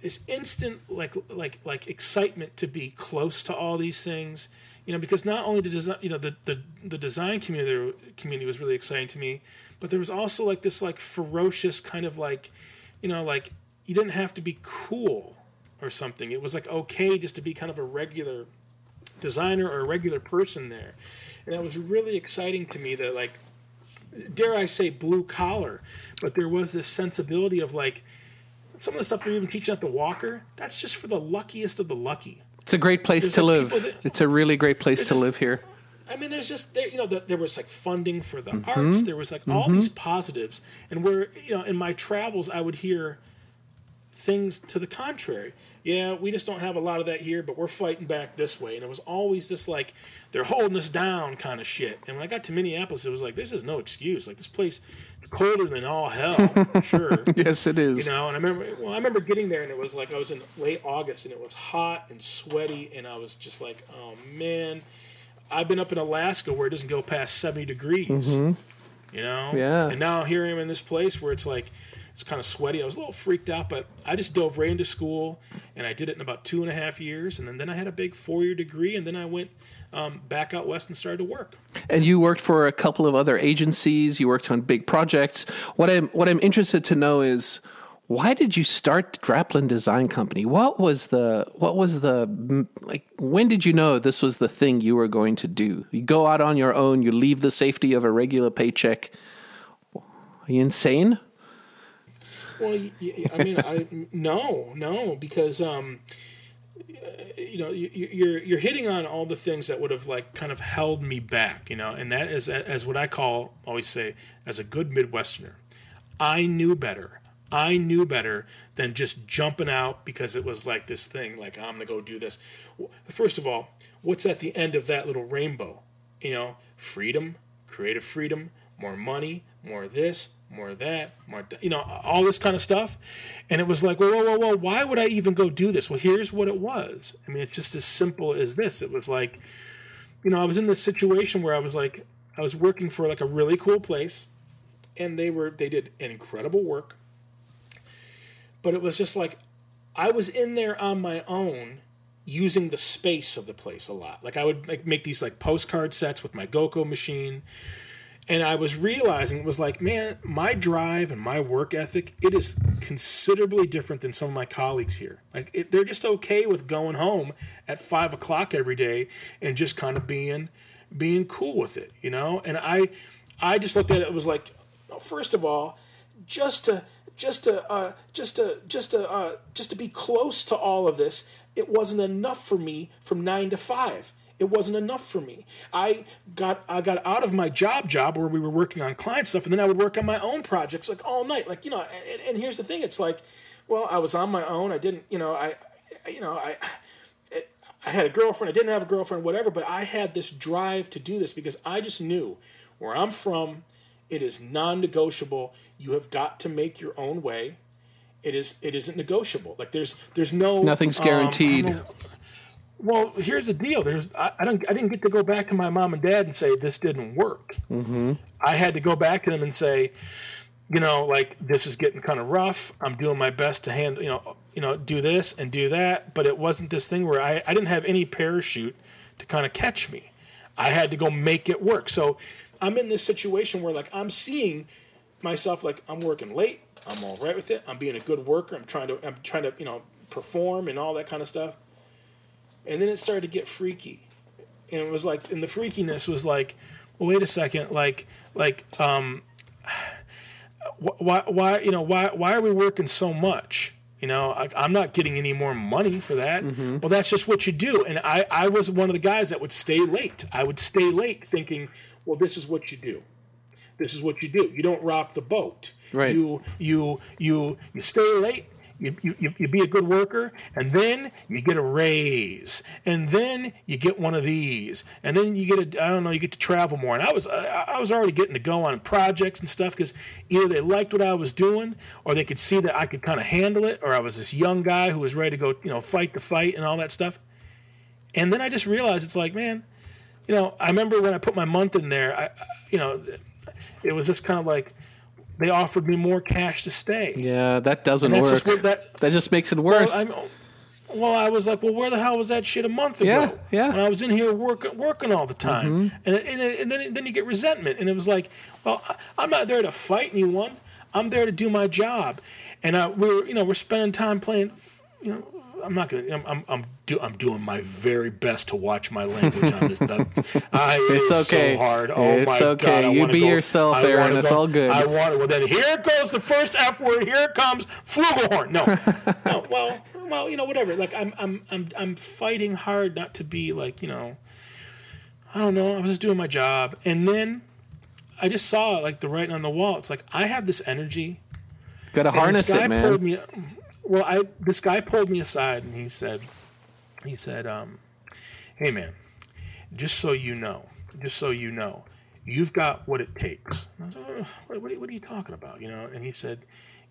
S2: this instant like like like excitement to be close to all these things you know because not only the design you know the the, the design community community was really exciting to me but there was also like this like ferocious kind of like you know like you didn't have to be cool or something it was like okay just to be kind of a regular designer or a regular person there and that was really exciting to me that like dare I say blue collar, but there was this sensibility of like some of the stuff they're even teaching at the Walker. That's just for the luckiest of the lucky.
S1: It's a great place
S2: There's
S1: to
S2: like
S1: live.
S2: that-
S1: it's a really great place to
S2: just-
S1: live here.
S2: I mean, there's just there, you know, the, there was like funding for the
S1: Mm-hmm.
S2: arts. There was like all these positives, and where you know, in my travels, I would hear things to the contrary. Yeah, we just don't have a lot of that here, but we're fighting back this way. And it was always this like they're holding us down kind of shit. And when I got to Minneapolis, it was like this is no excuse. Like this place is colder than all hell, for sure.
S1: Yes, it is.
S2: You know, and I remember, well, I remember getting there, and it was like I was in late August, and it was hot and sweaty, and I was just like, oh man, I've been up in Alaska where it doesn't go past seventy degrees. Mm-hmm. You know,
S1: Yeah.
S2: And now here I am in this place where it's like it's kind of sweaty. I was a little freaked out, but I just dove right into school, and I did it in about two and a half years, and then, then I had a big four-year degree, and then I went um, back out west and started to work.
S1: And you worked for a couple of other agencies. You worked on big projects. What I'm what I'm interested to know is why did you start Draplin Design Company? What was the what was the like? When did you know this was the thing you were going to do? You go out on your own. You leave the safety of a regular paycheck. Are you insane?
S2: Well, I mean, I no, no, because um, you know, you, you're you're hitting on all the things that would have like kind of held me back, you know, and that is as what I call always say as a good Midwesterner, I knew better. I knew better than just jumping out because it was like this thing, like I'm gonna go do this. First of all, what's at the end of that little rainbow? You know, freedom, creative freedom, more money, more this, more of that, more you know, all this kind of stuff. And it was like, whoa, whoa, whoa, whoa, why would I even go do this? Well, here's what it was. I mean, it's just as simple as this. It was like, you know, I was in this situation where I was like, I was working for like a really cool place, and they were they did incredible work. But it was just like I was in there on my own using the space of the place a lot. Like I would make, make these like postcard sets with my Gocco machine. And I was realizing it was like, man, my drive and my work ethic, it is considerably different than some of my colleagues here. Like it, they're just okay with going home at five o'clock every day and just kind of being being cool with it, you know? And I I just looked at it, it was like, first of all, just to just to uh, just to just to uh, just to be close to all of this, it wasn't enough for me from nine to five. It wasn't enough for me. I got I got out of my job job where we were working on client stuff, and then I would work on my own projects like all night. Like you know, and, and here's the thing: it's like, well, I was on my own. I didn't, you know, I, you know, I. I had a girlfriend, I didn't have a girlfriend, whatever, but I had this drive to do this because I just knew where I'm from, it is non-negotiable. You have got to make your own way. It is it isn't negotiable. Like there's there's no
S1: Nothing's
S2: um,
S1: guaranteed.
S2: Know- well, here's the deal. There's I, I don't I didn't get to go back to my mom and dad and say this didn't work. Mm-hmm. I had to go back to them and say, you know, like this is getting kind of rough. I'm doing my best to handle, you know, you know, do this and do that. But it wasn't this thing where I, I didn't have any parachute to kind of catch me. I had to go make it work. So I'm in this situation where like I'm seeing myself like I'm working late, I'm all right with it. I'm being a good worker. I'm trying to I'm trying to you know perform and all that kind of stuff. And then it started to get freaky, and it was like, and the freakiness was like, well, wait a second, like like um, why why you know why why are we working so much? You know, I, I'm not getting any more money for that. Well, that's just what you do. And I, I was one of the guys that would stay late. I would stay late thinking, well, this is what you do. This is what you do. You don't rock the boat.
S1: Right.
S2: You you you you stay late. You, you, you- be a good worker, and then you get a raise, and then you get one of these, and then you get a I don't know you get to travel more. And I was I, I was already getting to go on projects and stuff because either they liked what I was doing, or they could see that I could kind of handle it, or I was this young guy who was ready to go you know fight the fight and all that stuff. And then I just realized it's like man, you know I remember when I put my month in there, I- you know it was just kind of like they offered me more cash to stay.
S1: Yeah, that doesn't work.
S2: just that
S1: that just makes it worse.
S2: I'm, well, I was like, well, where the hell was that shit a month ago?
S1: Yeah, yeah. Mm-hmm.
S2: When I was in here working, working all the time, and, and, then- and then then you get resentment, and it was like, well, I- I'm not there to fight anyone. I'm there to do my job, and uh, we're you know we're spending time playing. You know, I'm not gonna. I'm I'm I'm, do, I'm doing my very best to watch my language on this stuff. I,
S1: It's
S2: it's
S1: okay.
S2: so hard. Oh
S1: It's
S2: my
S1: okay.
S2: god! I
S1: You be
S2: go-
S1: yourself,
S2: I
S1: Aaron.
S2: wanna
S1: It's
S2: go-
S1: all good.
S2: I want. It. Well, then here it goes the first F word. Here it comes, flugelhorn. No, no. Well, well, you know, whatever. Like I'm, I'm, I'm, I'm fighting hard not to be like, you know, I don't know. I was just doing my job, and then I just saw like the writing on the wall. It's like I have this energy.
S1: Got to harness it, man.
S2: Me, well, I this guy pulled me aside and he said, he said, um, "Hey, man, just so you know, just so you know, you've got what it takes." And I was like, "Ugh, what, what, are you talking about? You know? And he said,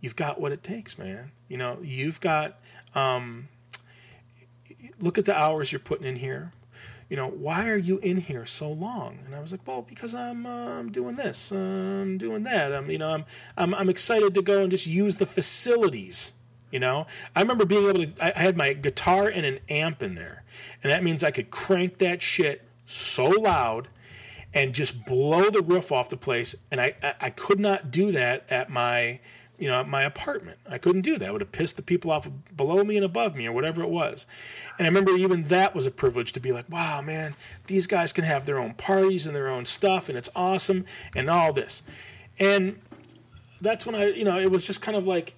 S2: "You've got what it takes, man. You know, you've got. Um, look at the hours you're putting in here." You know, why are you in here so long? And I was like, well, because I'm uh, doing this, uh, I'm doing that. I'm you know I'm I'm I'm excited to go and just use the facilities. You know, I remember being able to. I had my guitar and an amp in there, and that means I could crank that shit so loud and just blow the roof off the place. And I I, could not do that at my you know at my apartment. I couldn't do that. Would have pissed the people off below me and above me or whatever it was. And I remember even that was a privilege to be like, wow, man, these guys can have their own parties and their own stuff, and it's awesome and all this. And that's when I you know it was just kind of like.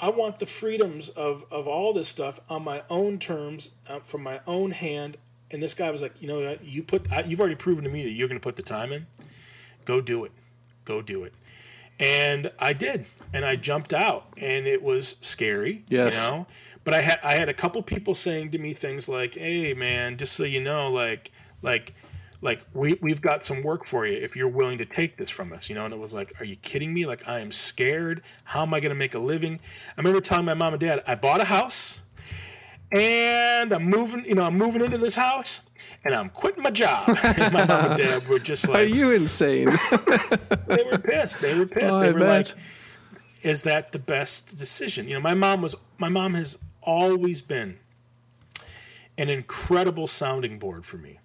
S2: I want the freedoms of, of all this stuff on my own terms, uh, from my own hand. And this guy was like, you know, what? you put, I, you've already proven to me that you're going to put the time in. Go do it. Go do it. And I did, and I jumped out, and it was scary.
S1: Yes.
S2: You know, but I had I had a couple people saying to me things like, "Hey, man, just so you know, like, like." Like we we've got some work for you if you're willing to take this from us, you know. And it was like, are you kidding me? Like I am scared. How am I going to make a living? I remember telling my mom and dad, I bought a house, and I'm moving. You know, I'm moving into this house, and I'm quitting my job. And my mom and dad were just like Are
S1: you insane?
S2: they were pissed. They were pissed.
S1: Oh,
S2: they were like, "Is that the best decision?" You know, my mom was. My mom has always been an incredible sounding board for me.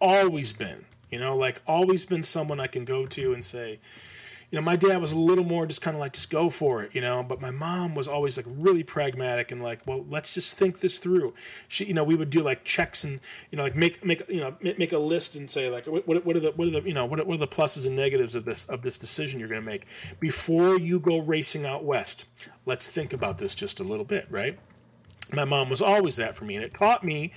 S2: Always been. You know, like always been someone I can go to and say, you know, my dad was a little more just kind of like, just go for it, you know. But my mom was always like really pragmatic and like, well, let's just think this through. She, you know, we would do like checks and you know, like make make you know make, a list and say like, what, what, what are the what are the you know what are, what are the pluses and negatives of this of this decision you're going to make before you go racing out west. Let's think about this just a little bit, right? my mom was always that for me and it taught me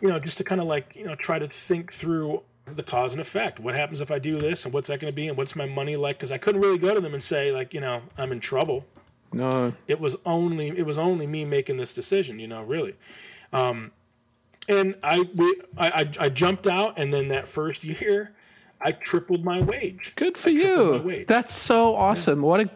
S2: you know just to kind of like you know try to think through the cause and effect. What happens if i do this and what's that going to be and what's my money like? Because i couldn't really go to them and say like you know i'm in trouble.
S1: No.
S2: it was only it was only me making this decision you know really. Um, and i we I, I i jumped out and then that first year i tripled my wage.
S1: Good for you. That's so awesome. What a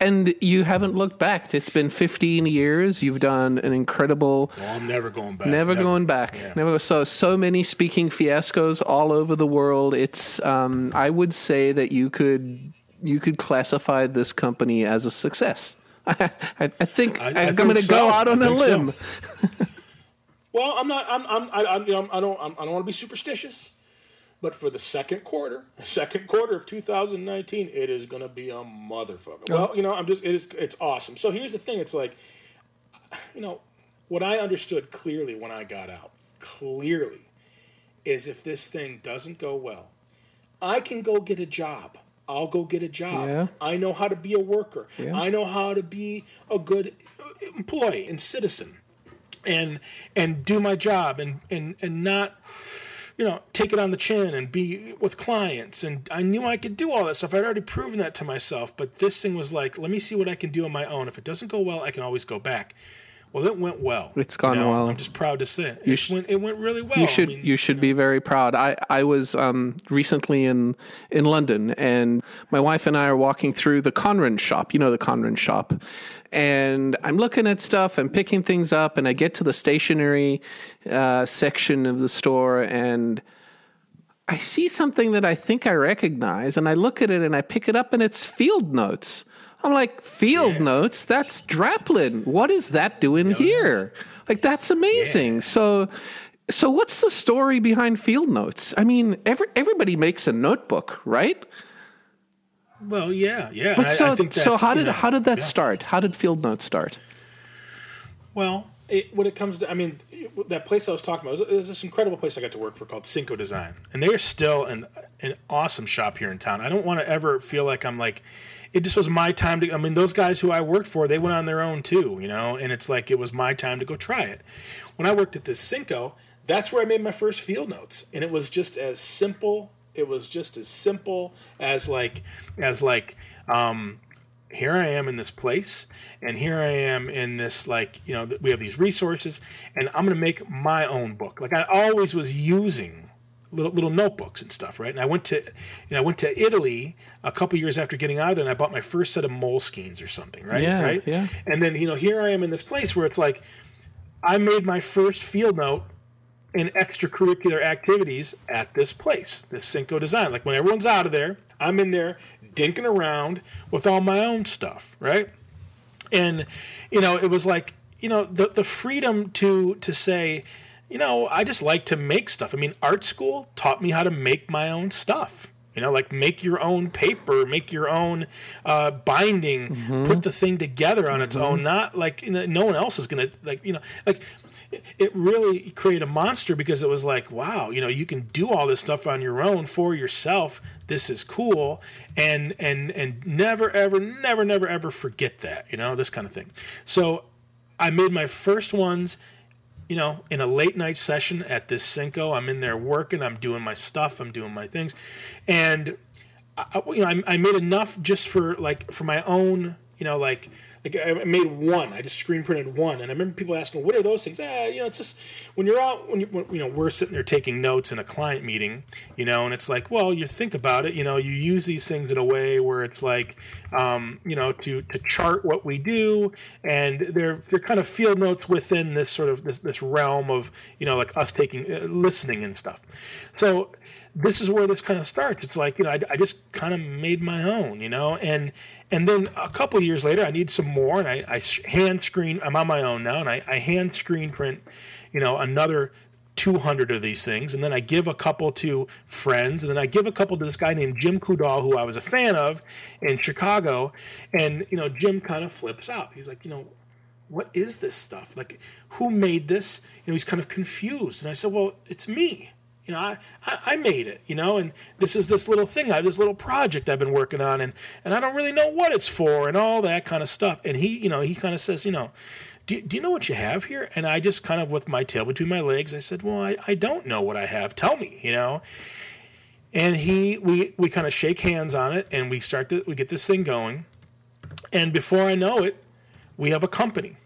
S1: and you haven't looked back. It's been 15 years. You've done an incredible
S2: well i'm never going back
S1: Never, going back.
S2: Yeah.
S1: Never. So so many speaking fiascos all over the world. It's. Um, I would say that you could you could classify this company as a success. I, I, think
S2: I-
S1: am going to go out on
S2: I
S1: a
S2: think so.
S1: limb.
S2: Well, I'm not. I'm. I'm. I, I'm, you know, I don't. I'm, I don't want to be superstitious, But for the second quarter, the second quarter of 2019, it is going to be a motherfucker. Well, you know, I'm just it is it's awesome. So here's the thing: it's like, you know, what I understood clearly when I got out, clearly, is if this thing doesn't go well, I can go get a job. I'll go get a job.
S1: Yeah.
S2: I know how to be a worker.
S1: Yeah.
S2: I know how to be a good employee and citizen and and do my job and and and not you know take it on the chin and be with clients and I knew I could do all that stuff. I'd already proven that to myself, but this thing was like, let me see what I can do on my own. If it doesn't go well, I can always go back. Well, it went well.
S1: It's gone
S2: You know,
S1: well.
S2: I'm just proud to say it.
S1: sh-
S2: went, it went really well.
S1: You should
S2: I mean,
S1: you should be very proud. I I was um, recently in in London, and my wife and I are walking through the Conran shop. You know the Conran shop, and I'm looking at stuff and picking things up, and I get to the stationery uh, section of the store, and I see something that I think I recognize, and I look at it and I pick it up, and it's field notes. I'm like, field notes? That's Draplin. What is that doing here? Like, that's amazing. So, so what's the story behind field notes? I mean, every, everybody makes a notebook, right?
S2: Well, yeah, yeah.
S1: But so,
S2: I think
S1: so how
S2: you
S1: did
S2: know,
S1: how did that
S2: yeah.
S1: start? How did field notes start?
S2: Well, it, when it comes to, I mean, that place I was talking about, is this incredible place I got to work for called Cinco Design, and they're still an an awesome shop here in town. I don't want to ever feel like I'm like, it just was my time to. I mean, those guys who I worked for, they went on their own too, you know, and it's like it was my time to go try it. When I worked at this Cinco, that's where I made my first field notes, and it was just as simple. It was just as simple as like as like. Um, here I am in this place, and here I am in this like you know we have these resources, and I'm going to make my own book. Like I always was using little little notebooks and stuff, right? And I went to you know I went to Italy a couple years after getting out of there, and I bought my first set of moleskines or something, right?
S1: Yeah,
S2: right.
S1: yeah.
S2: And then you know here I am in this place where it's like I made my first field note in extracurricular activities at this place, this Cinco Design. Like when everyone's out of there, I'm in there dinking around with all my own stuff, right? And you know, it was like you know the the freedom to to say, you know, I just like to make stuff. I mean, art school taught me how to make my own stuff. You know, like make your own paper, make your own uh, binding, put the thing together on its own. Not like you know, no one else is gonna like you know like it- really created a monster because it was like wow you know you can do all this stuff on your own for yourself this is cool and and and never ever never never ever forget that you know this kind of thing so i made my first ones you know, in a late night session at this Cinco. I'm in there working. I'm doing my stuff. I'm doing my things, and I, you know, I, I made enough just for like for my own. You know, like like I made one. I just screen printed one, and I remember people asking, "What are those things?" Ah, you know, it's just when you're out when you when, you know we're sitting there taking notes in a client meeting, you know, and it's like, well, you think about it, you know, you use these things in a way where it's like, um, you know, to to chart what we do, and they're they're kind of field notes within this sort of this, this realm of you know like us taking uh, listening and stuff. So this is where this kind of starts. It's like you know I, I just kind of made my own, you know, and and then a couple years later I need some more, and I, I hand screen. I'm on my own now, and I, I hand screen print, you know, another 200 of these things, and then I give a couple to friends, and then I give a couple to this guy named Jim Coudal, who I was a fan of in Chicago, and you know Jim kind of flips out. He's like, you know, what is this stuff? Like, who made this? You know, he's kind of confused. And I said, well, it's me. You know, I, I, made it, you know, and this is this little thing, I this little project I've been working on, and, and I don't really know what it's for and all that kind of stuff. And he, you know, he kind of says, you know, do, do you know what you have here? And I just kind of, with my tail between my legs, I said, well, I, I don't know what I have. Tell me, you know. And he, we, we kind of shake hands on it, and we start to, we get this thing going. And before I know it, we have a company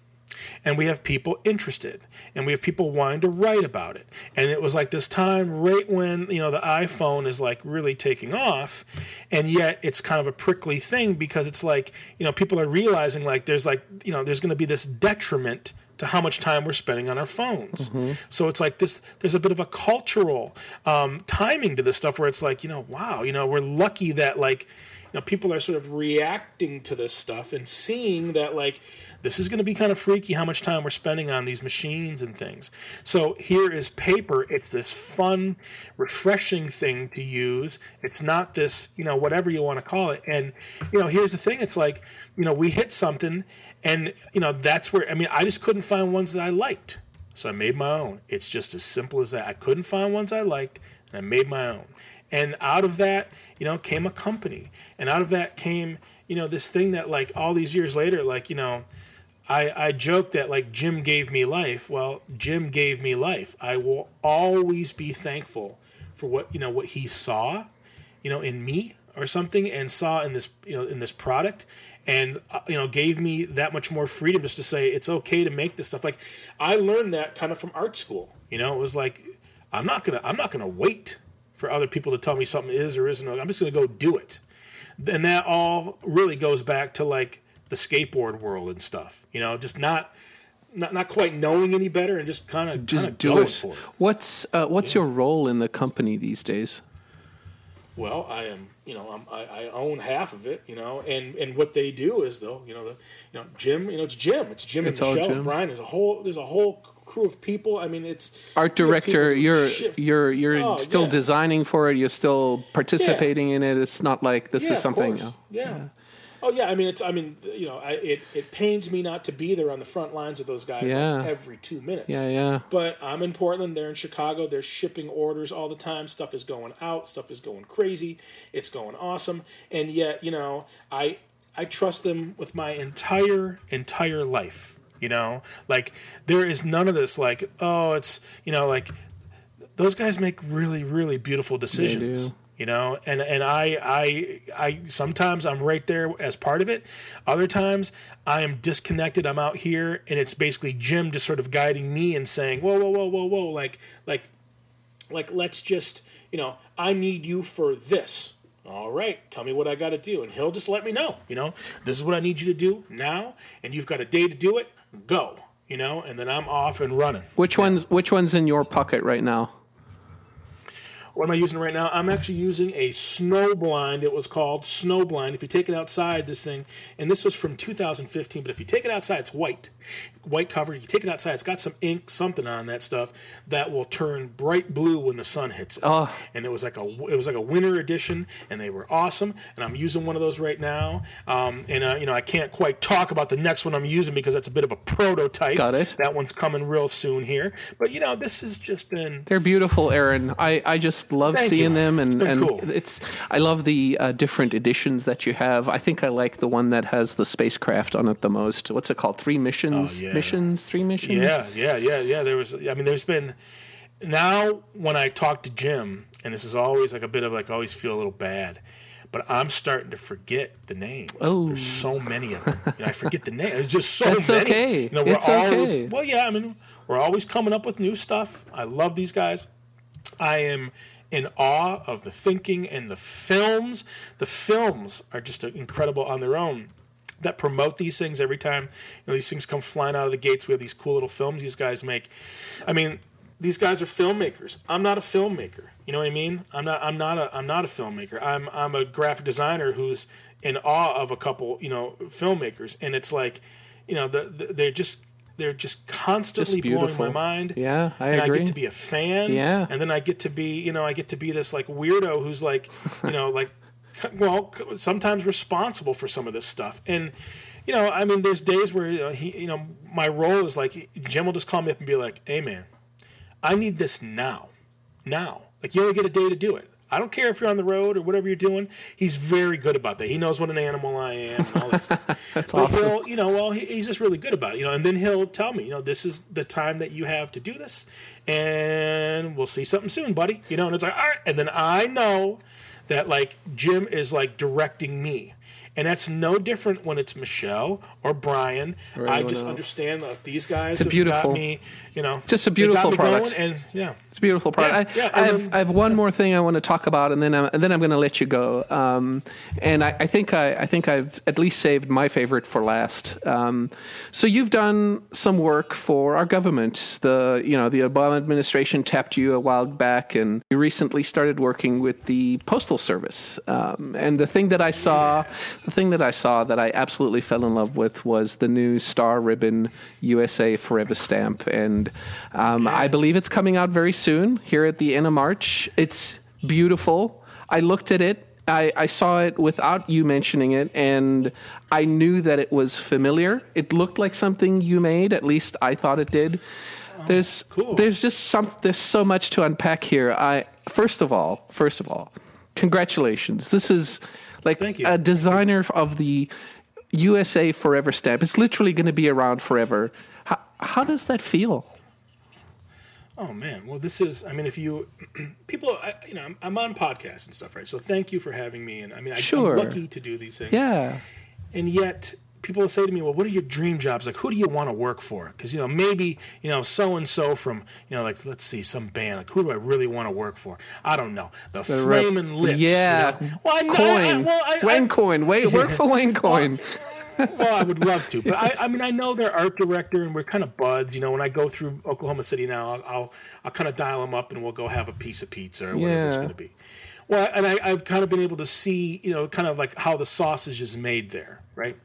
S2: and we have people interested and we have people wanting to write about it. And it was like this time right when you know the iphone is like really taking off and yet it's kind of a prickly thing because it's like you know people are realizing like there's like you know there's going to be this detriment to how much time we're spending on our phones. So it's like this there's a bit of a cultural um, timing to this stuff where it's like you know wow you know we're lucky that like you know people are sort of reacting to this stuff and seeing that like this is going to be kind of freaky how much time we're spending on these machines and things. So here is paper. It's this fun, refreshing thing to use. It's not this, you know, whatever you want to call it. And, you know, here's the thing it's like, you know, we hit something and, you know, that's where, I mean, I just couldn't find ones that I liked. So I made my own. It's just as simple as that. I couldn't find ones I liked and I made my own. And out of that, you know, came a company. And out of that came, you know, this thing that like all these years later, like, you know, I, I joke that like Jim gave me life. Well, Jim gave me life. I will always be thankful for what you know what he saw, you know, in me or something, and saw in this you know in this product, and uh, you know gave me that much more freedom just to say it's okay to make this stuff. Like I learned that kind of from art school. You know, it was like I'm not gonna I'm not gonna wait for other people to tell me something is or isn't. I'm just gonna go do it. And that all really goes back to like the skateboard world and stuff. You know, just not not not quite knowing any better and just kind of
S1: just do it. For it. What's uh, what's yeah. your role in the company these days?
S2: Well, I am. You know, I'm, I, I own half of it. You know, and and what they do is though, you know, the you know Jim. You know, it's Jim. It's Jim it's and Michelle. Jim. Brian. There's a whole. There's a whole crew of people. I mean, it's
S1: art director. You're you're you're oh, still yeah. designing for it. You're still participating yeah. in it. It's not like this is something.
S2: yeah. yeah. Oh yeah, I mean it's I mean you know I, it it pains me not to be there on the front lines with those guys yeah. like every two minutes.
S1: Yeah, yeah.
S2: But I'm in Portland. They're in Chicago. They're shipping orders all the time. Stuff is going out. Stuff is going crazy. It's going awesome. And yet you know I I trust them with my entire entire life. You know, like there is none of this like oh it's you know like those guys make really really beautiful decisions you know? And and I I I sometimes I'm right there as part of it. Other times I am disconnected I'm out here and it's basically Jim just sort of guiding me and saying whoa whoa whoa whoa whoa like like like let's just you know I need you for this. All right tell me what I got to do and he'll just let me know you know? This is what I need you to do now and you've got a day to do it. Go you know? And then I'm off and running.
S1: Which one's which one's in your pocket right now
S2: what am I using right now? I'm actually using a Snowblind. It was called Snowblind. If you take it outside, this thing, and this was from 2015, but if you take it outside, it's white white cover. You take it outside. It's got some ink, something on that stuff that will turn bright blue when the sun hits it. Oh. And it was like a it was like a winter edition, and they were awesome. And I'm using one of those right now. Um, and uh, you know I can't quite talk about the next one I'm using because that's a bit of a prototype.
S1: Got it.
S2: That one's coming real soon here. But you know this has just been.
S1: They're beautiful, Aaron. I I just love Thank seeing you. them, and it's and cool. it's I love the uh, different editions that you have. I think I like the one that has the spacecraft on it the most. What's it called? Three missions. Oh, yeah missions, three missions.
S2: Yeah, yeah, yeah, yeah. There was. I mean, there's been now when I talk to Jim, and this is always like a bit of like I always feel a little bad, but I'm starting to forget the names. Oh. There's so many of them. You know, I forget the name. There's just so
S1: That's
S2: many.
S1: Okay.
S2: You know,
S1: we're it's
S2: always
S1: okay.
S2: well, yeah. I mean, we're always coming up with new stuff. I love these guys. I am in awe of the thinking and the films. The films are just incredible on their own that promote these things every time you know these things come flying out of the gates. We have these cool little films these guys make. I mean, these guys are filmmakers. I'm not a filmmaker. You know what I mean? I'm not. I'm not a. I'm not a filmmaker. I'm. I'm a graphic designer who's in awe of a couple. You know, filmmakers, and it's like, you know, the, the they're just they're just constantly just blowing my mind.
S1: Yeah, I
S2: and
S1: agree.
S2: I get to be a fan.
S1: Yeah,
S2: and then I get to be, you know, I get to be this like weirdo who's like, you know, like well, sometimes responsible for some of this stuff. And you know, I mean, there's days where you know, he, you know, my role is like Jim will just call me up and be like, "Hey, man, I need this now, now. Like you only get a day to do it. I don't care if you're on the road or whatever you're doing. He's very good about that. He knows what an animal I am and all that stuff. But
S1: awesome.
S2: he'll, you know, well, he, he's just really good about it, you know. And then he'll tell me, you know, this is the time that you have to do this, and we'll see something soon, buddy. You know, and it's like, all right. And then I know that like Jim is like directing me. And that's no different when it's Michelle or Brian.
S1: Or
S2: I just
S1: else.
S2: understand that these guys have
S1: beautiful-
S2: got me, you know,
S1: Just a beautiful product.
S2: and yeah,
S1: It's a beautiful product.
S2: Yeah,
S1: I,
S2: yeah,
S1: I, have,
S2: then-
S1: I have one more thing I want to talk about, and then I'm, and then I'm going to let you go. Um, and I, I think I, I think I've at least saved my favorite for last. Um, so you've done some work for our government. The you know the Obama administration tapped you a while back, and you recently started working with the Postal Service. Um, and the thing that I saw, the thing that I saw that I absolutely fell in love with was the new Star Ribbon USA Forever stamp, and um, I believe it's coming out very soon here at the end of March. It's beautiful. I looked at it. I, I saw it without you mentioning it, and I knew that it was familiar. It looked like something you made. At least I thought it did. There's
S2: cool.
S1: there's just some there's so much to unpack here. I first of all, first of all, congratulations. This is like a designer of the USA Forever stamp. It's literally going to be around forever. How, how does that feel?
S2: Oh man, well this is. I mean, if you people, I, you know, I'm, I'm on podcasts and stuff, right? So thank you for having me. And I mean, I,
S1: Sure.
S2: I'm lucky to do these things.
S1: Yeah.
S2: and yet people will say to me, "Well, what are your dream jobs? Like, who do you want to work for? Because you know, maybe you know, so and so from you know, like let's see, some band. Like, who do I really want to work for? I don't know, the,
S1: rep-
S2: Flaming Lips. you
S1: Yeah.
S2: know? well, I, I, I, well, I,
S1: Wayne Coyne. Wait, work for Wayne Coyne.
S2: well, I would love to, but I, I mean, I know their art director, and we're kind of buds. You know, when I go through Oklahoma City now, I'll I'll, I'll kind of dial them up, and we'll go have a piece of pizza or whatever it's going to be. Well, and I, I've kind of been able to see, you know, kind of like how the sausage is made there, right?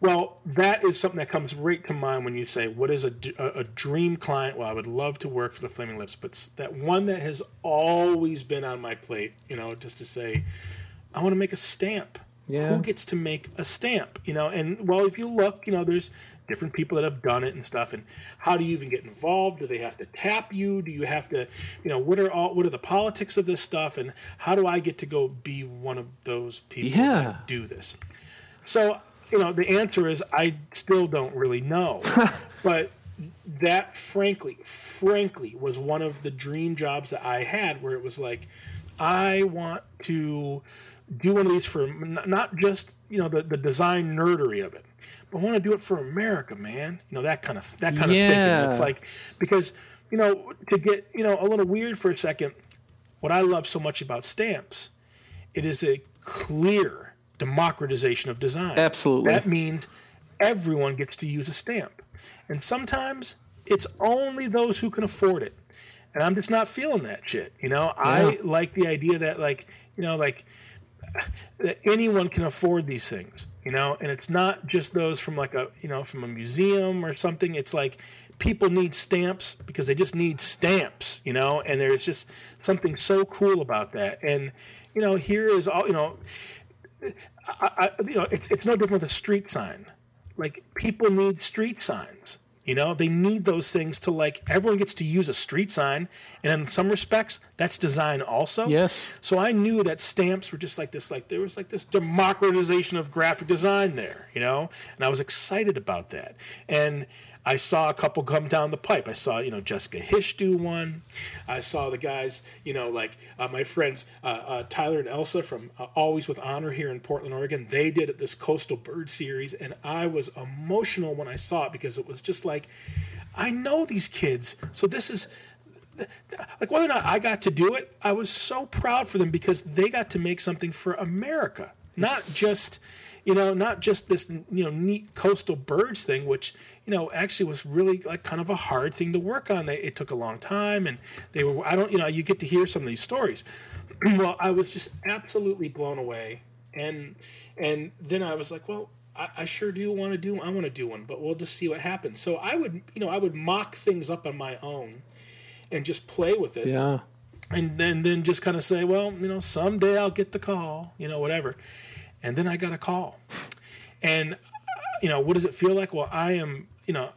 S2: Well, that is something that comes right to mind when you say, "What is a, a, dream client?" Well, I would love to work for the Flaming Lips, but that one that has always been on my plate, you know, just to say, I want to make a stamp.
S1: Yeah.
S2: Who gets to make a stamp? You know, and well, if you look, you know, there's different people that have done it and stuff. And how do you even get involved? Do they have to tap you? Do you have to, you know, what are all what are the politics of this stuff? And how do I get to go be one of those people
S1: Yeah.
S2: that do this? So, you know, the answer is I still don't really know. but that frankly, frankly was one of the dream jobs that I had where it was like I want to do one of these for not just, you know, the, the design nerdery of it, but I want to do it for America, man. You know, that kind of that kind of
S1: Yeah.
S2: thinking. It's like because, you know, to get, you know, a little weird for a second, what I love so much about stamps, it is a clear democratization of design.
S1: Absolutely.
S2: That means everyone gets to use a stamp. And sometimes it's only those who can afford it. And I'm just not feeling that shit. You know, I like the idea that like, you know, like that anyone can afford these things, you know, and it's not just those from like a, you know, from a museum or something. It's like people need stamps because they just need stamps, you know, and there's just something so cool about that. And, you know, here is all, you know, I, I, you know, it's it's no different with a street sign. Like people need street signs. You know, they need those things to like everyone gets to use a street sign, and in some respects, that's design also.
S1: Yes.
S2: So I knew that stamps were just like this, like there was like this democratization of graphic design there, you know, and I was excited about that. And I saw a couple come down the pipe. I saw, you know, Jessica Hische do one. I saw the guys, you know, like uh, my friends uh, uh, Tyler and Elsa from uh, Always with Honor here in Portland, Oregon. They did it this Coastal Bird series, and I was emotional when I saw it because it was just like, I know these kids, so this is like whether or not I got to do it, I was so proud for them because they got to make something for America, not just you know, not just this you know neat coastal birds thing, which you know actually was really like kind of a hard thing to work on. They, it took a long time, and they were I don't you know you get to hear some of these stories. well, I was just absolutely blown away, and and then I was like, well. I, I sure do want to do. I want to do one, but we'll just see what happens. So I would, you know, I would mock things up on my own, and just play with it
S1: Yeah.
S2: and then then just kind of say, well, you know, someday I'll get the call, you know, whatever. And then I got a call, and uh, you know, what does it feel like? Well, I am, you know,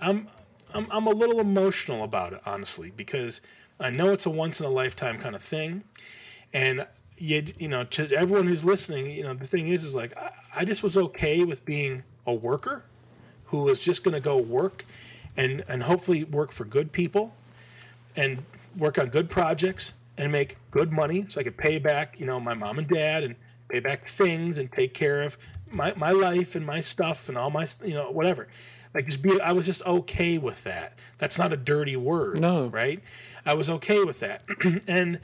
S2: I'm I'm I'm a little emotional about it, honestly, because I know it's a once in a lifetime kind of thing, and you you know, to everyone who's listening, you know, the thing is, is like I, I just was okay with being a worker who was just going to go work and and hopefully work for good people and work on good projects and make good money so I could pay back, you know, my mom and dad and pay back things and take care of my my life and my stuff and all my you know whatever. Like just be, I was just okay with that. That's not a dirty word,
S1: No.
S2: right? I was okay with that, and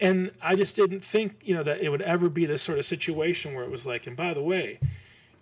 S2: and I just didn't think you know that it would ever be this sort of situation where it was like, and by the way,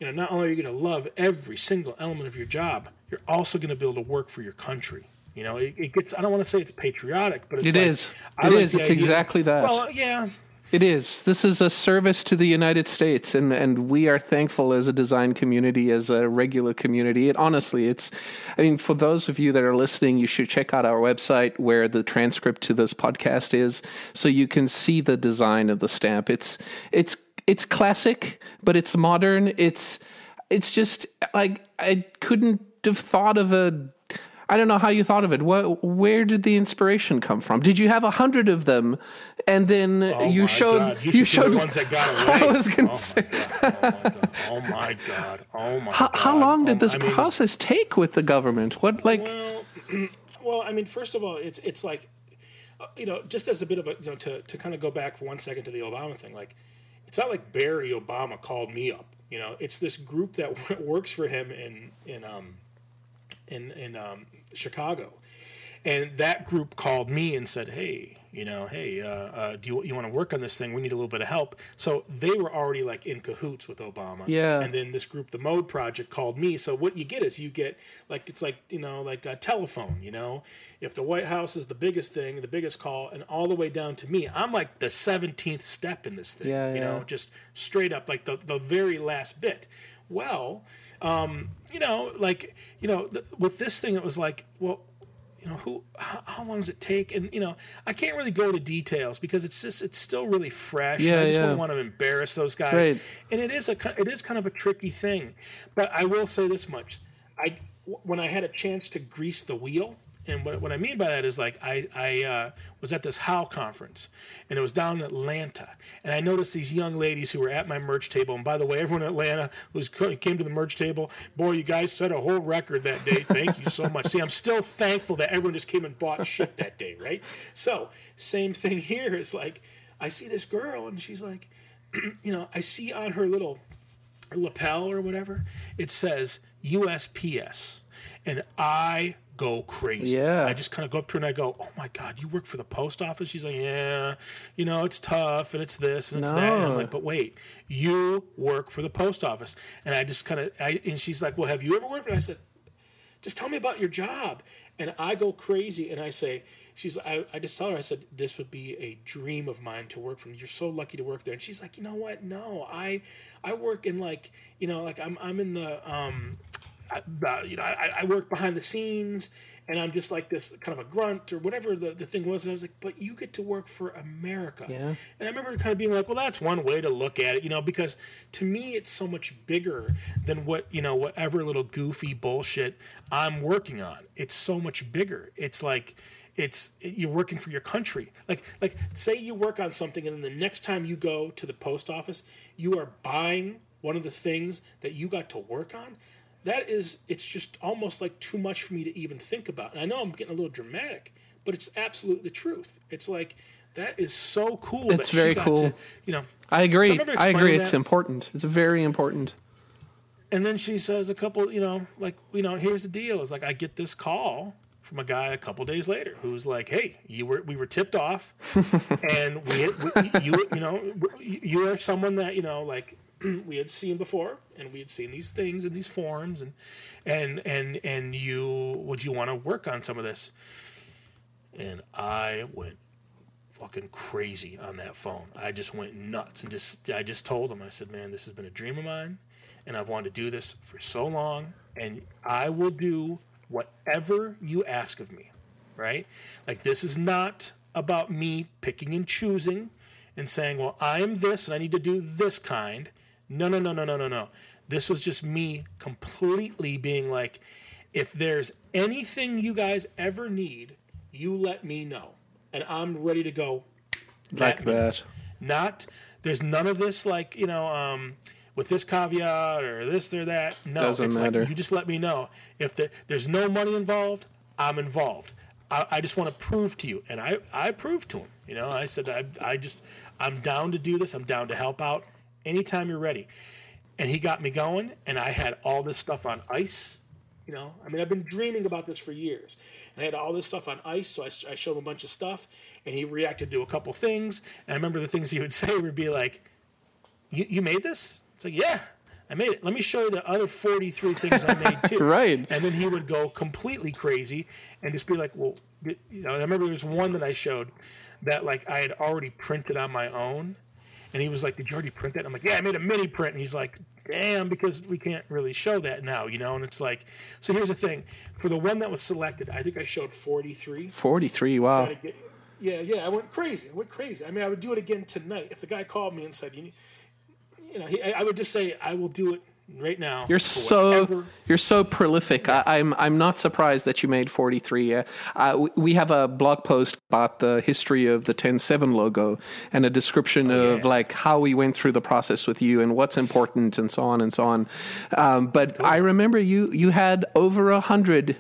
S2: you know, not only are you going to love every single element of your job, you're also going to be able to work for your country. You know, it, it gets. I don't want to say it's patriotic, but it's
S1: It
S2: like,
S1: is.
S2: I
S1: It
S2: like
S1: is. It's
S2: idea-
S1: exactly that.
S2: Well, yeah,
S1: It is. This is a service to the United States, and, and we are thankful as a design community, as a regular community. And honestly, it's, I mean, for those of you that are listening, you should check out our website where the transcript to this podcast is, so you can see the design of the stamp. It's, it's, it's classic, but it's modern. It's, it's just like I couldn't have thought of a I don't know how you thought of it. What, where did the inspiration come from? Did you have a hundred of them, and then
S2: Oh
S1: you showed
S2: God. You,
S1: you, showed
S2: the ones that got away.
S1: I was gonna
S2: oh
S1: say,
S2: My God. Oh my god! Oh my
S1: how,
S2: god!
S1: how long did
S2: Um,
S1: this
S2: I mean,
S1: process take with the government? What like?
S2: Well, well, I mean, first of all, it's it's like, uh, you know, just as a bit of a you know to to kind of go back for one second to the Obama thing, like, it's not like Barry Obama called me up. You know, it's this group that works for him in in um in in um, Chicago, and that group called me and said, "Hey, you know, hey, uh, uh, do you you want to work on this thing? We need a little bit of help." So they were already like in cahoots with Obama.
S1: Yeah.
S2: And then this group, the Mode Project, called me. So what you get is you get like it's like you know like a telephone. You know, if the White House is the biggest thing, the biggest call, and all the way down to me, I'm like the seventeenth step in this thing.
S1: Yeah,
S2: You
S1: yeah.
S2: know, just straight up like the the very last bit. Well, um, you know, like you know, th- with this thing, it was like, well, you know, who, how, how long does it take? And you know, I can't really go to details because it's just it's still really fresh. and
S1: Yeah,
S2: I just
S1: yeah.
S2: don't want to embarrass those guys.
S1: Right.
S2: And it is a, it is kind of a tricky thing, but I will say this much: I when I had a chance to grease the wheel. And what, what I mean by that is like I, I uh, was at this HOW conference and it was down in Atlanta. And I noticed these young ladies who were at my merch table. And by the way everyone in Atlanta who came to the merch table boy you guys set a whole record that day. Thank you so much. See I'm still thankful that everyone just came and bought shit that day right? So same thing here. Is like I see this girl and she's like you know I see on her little lapel or whatever, it says USPS. And I go crazy.
S1: Yeah.
S2: I just kind of go up to her and I go, Oh my God, you work for the post office? She's like, Yeah, you know, it's tough and it's this and it's that. And I'm like, But wait, you work for the post office. And I just kind of, I, and she's like, Well, have you ever worked? And I said, just tell me about your job. And I go crazy and I say, she's, I, I just tell her, I said, this would be a dream of mine to work from. You're so lucky to work there. And she's like, you know what? No, I, I work in like, you know, like I'm, I'm in the, um, I, uh, you know, I, I work behind the scenes and I'm just like this kind of a grunt or whatever the, the thing was. And I was like, but you get to work for America.
S1: Yeah.
S2: And I remember kind of being like, well, that's one way to look at it, you know, because to me, it's so much bigger than what, you know, whatever little goofy bullshit I'm working on. It's so much bigger. It's like, it's you're working for your country. Like, like say you work on something and then the next time you go to the post office, you are buying one of the things that you got to work on. That is, it's just almost like too much for me to even think about. And I know I'm getting a little dramatic, but it's absolutely the truth. It's like that is so cool.
S1: It's
S2: that
S1: very cool.
S2: To, you know,
S1: I agree.
S2: remember
S1: I agree. It's
S2: that-
S1: important. It's very important.
S2: and then she says a couple, you know, like you know, here's the deal: is like I get this call from a guy a couple days later who's like, "Hey, you were we were tipped off, and we, we you you know you are someone that you know like we had seen before, and we had seen these things in these forms, and and and and you would you want to work on some of this?" And I went fucking crazy on that phone. I just went nuts and just I just told him I said, "Man, this has been a dream of mine and I've wanted to do this for so long and I will do whatever you ask of me." Right? Like this is not about me picking and choosing and saying, "Well, I am this and I need to do this kind." No, no, no, no, no, no, no. This was just me completely being like, if there's anything you guys ever need, you let me know. And I'm ready to go.
S1: Like
S2: minute.
S1: that.
S2: Not, there's none of this like, you know, um, with this caveat or this or that. No,
S1: Doesn't
S2: it's
S1: matter.
S2: like you just let me know. If the, there's no money involved, I'm involved. I, I just want to prove to you. And I, I proved to him. You know, I said, I, I just, I'm down to do this. I'm down to help out anytime you're ready. and he got me going, and I had all this stuff on ice. You know, I mean, I've been dreaming about this for years, and I had all this stuff on ice. So I, I showed him a bunch of stuff, and he reacted to a couple things. And I remember the things he would say would be like, "You, you made this?" It's like, "Yeah." I made it. Let me show you the other 43 things I made too.
S1: Right.
S2: And then he would go completely crazy and just be like, well, you know, I remember there was one that I showed that like I had already printed on my own. And he was like, did you already print that? I'm like, yeah, I made a mini print. And he's like, damn, because we can't really show that now, you know? And it's like, so here's the thing. For the one that was selected, I think I showed 43.
S1: 43, wow.
S2: Get- yeah, yeah, I went crazy. I went crazy. I mean, I would do it again tonight. If the guy called me and said, you, you know, he, I I would just say, I will do it right now.
S1: You're so you're so prolific. I, I'm I'm not surprised that you made 43. Uh, uh, we- have a blog post about the history of the TEN7 logo and a description of
S2: yeah.
S1: like how we went through the process with you and what's important and so on and so on. Um, but I remember you you had over a hundred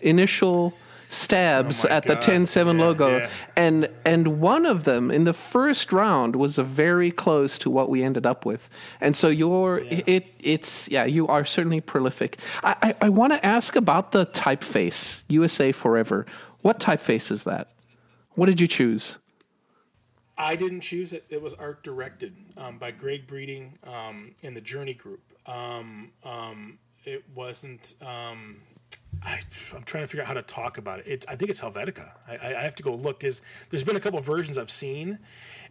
S1: initial stabs
S2: Oh
S1: at the
S2: God.
S1: TEN7
S2: Yeah,
S1: logo
S2: yeah.
S1: and and one of them in the first round was a very close to what we ended up with and so you're it it's yeah you are certainly prolific i i, I want to ask about the typeface usa forever what typeface is that what did you choose
S2: I didn't choose it. It was art directed um, by Greg Breeding um, in the Journey Group. Um, um, it wasn't. Um, I, I'm trying to figure out how to talk about it. It's, I think it's Helvetica. I, I have to go look. Because there's been a couple versions I've seen,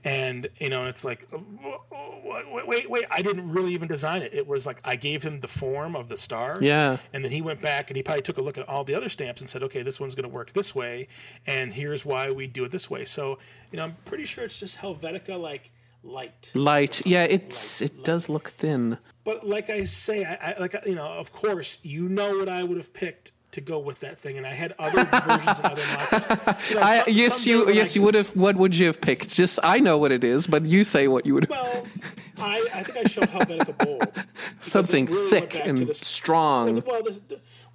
S2: and you know, and it's like, oh, wait, wait, wait. I didn't really even design it. It was like I gave him the form of the star.
S1: Yeah.
S2: And then he went back and he probably took a look at all the other stamps and said, okay, this one's going to work this way, and here's why we do it this way. So, you know, I'm pretty sure it's just Helvetica like light.
S1: light yeah it's it does look thin
S2: But like I say, I, I like you know, of course, you know what I would have picked to go with that thing, and I had other versions and other models. You know,
S1: I,
S2: some-
S1: yes you yes
S2: I-
S1: you would have what would you have picked just i know what it is but you say what you would have
S2: Well, I, I think I showed Helvetica Bold.
S1: something
S2: really
S1: thick and
S2: this-
S1: strong
S2: Well, this,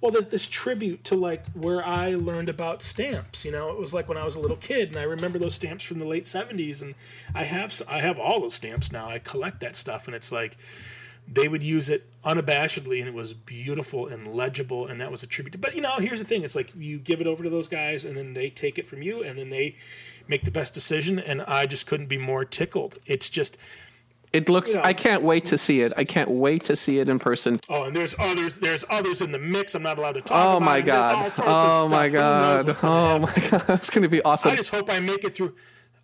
S2: well, there's this tribute to like where I learned about stamps. You know, it was like when I was a little kid, and I remember those stamps from the late '70s, and I have I have all those stamps now. I collect that stuff, and it's like they would use it unabashedly, and it was beautiful and legible, and that was a tribute. But you know, here's the thing: it's like you give it over to those guys, and then they take it from you, and then they make the best decision. And I just couldn't be more tickled. It's just.
S1: It looks.
S2: You know.
S1: I can't wait to see it. I can't wait to see it in person.
S2: Oh, and there's others. There's others in the mix. I'm not allowed to talk
S1: Oh my
S2: and there's all
S1: god! Oh my god! Oh my god! it's going to be awesome.
S2: I just hope I make it through.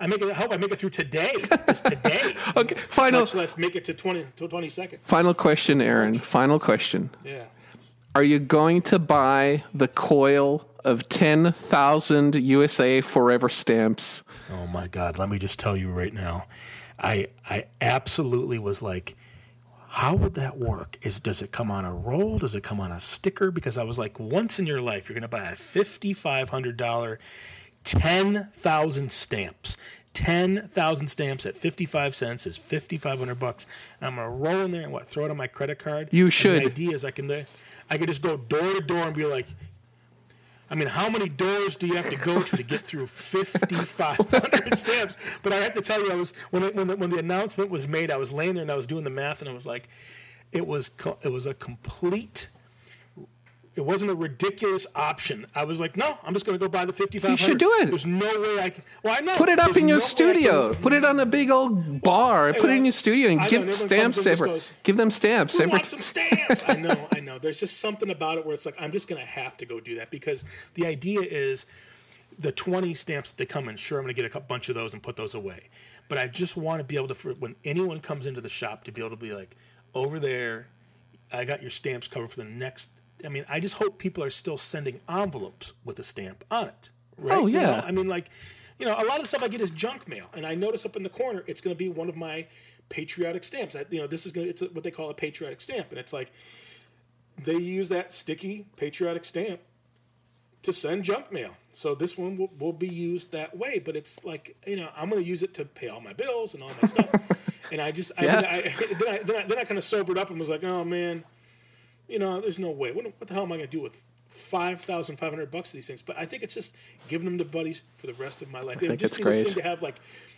S2: I make it. I hope I make it through today. Just today.
S1: Okay, final
S2: Much less make it to twenty to twenty second.
S1: final question, Aaron. Final question.
S2: Yeah.
S1: Are you going to buy the coil of ten thousand USA Forever stamps?
S2: Oh my God! Let me just tell you right now, I I absolutely was like, how would that work? Is does it come on a roll? Does it come on a sticker? Because I was like, once in your life, you're going to buy a fifty five hundred dollar, ten thousand stamps. Ten thousand stamps at fifty-five cents is fifty-five hundred bucks. And I'm gonna roll in there and what? Throw it on my credit card.
S1: You
S2: And
S1: should.
S2: The idea is I can, I could just go door to door and be like, I mean, how many doors do you have to go to to get through 5,500 stamps? But I have to tell you, I was when it, when the, when the announcement was made, I was laying there and I was doing the math, and I was like, it was co- it was a complete. It wasn't a ridiculous option. I was like, no, I'm just going to go buy the 5,500.
S1: You should do it.
S2: There's no way I can. Well, I know.
S1: Put it up
S2: There's
S1: in your
S2: no
S1: studio.
S2: can-
S1: Put it on a big old bar. Put it in your studio and
S2: I
S1: give
S2: everyone
S1: stamps
S2: comes and
S1: every.
S2: goes,
S1: Give them stamps
S2: Who
S1: every.
S2: wants some stamps? I know, I know. There's just something about it where it's like I'm just gonna have to go do that because the idea is the 20 stamps that they come in. Sure, I'm gonna get a bunch of those and put those away, but I just want to be able to for when anyone comes into the shop to be able to be like, over there, I got your stamps covered for the next. I mean, I just hope people are still sending envelopes with a stamp on it. Oh, right?
S1: Oh,
S2: You
S1: yeah.
S2: know, I mean, like, you know, a lot of the stuff I get is junk mail, and I notice up in the corner it's going to be one of my patriotic stamps. I, you know, this is going to it's a, what they call a patriotic stamp, and it's like they use that sticky patriotic stamp to send junk mail. So this one will, will be used that way, but it's like you know I'm going to use it to pay all my bills and all my stuff. and I just I,
S1: Yeah.
S2: then I then I then I, then I kind of sobered up and was like, oh man, you know, there's no way. What, what the hell am I going to do with five thousand five hundred bucks of these things, but I think it's just giving them to buddies for the rest of my life. It would just
S1: it's
S2: be this
S1: great.
S2: thing to have like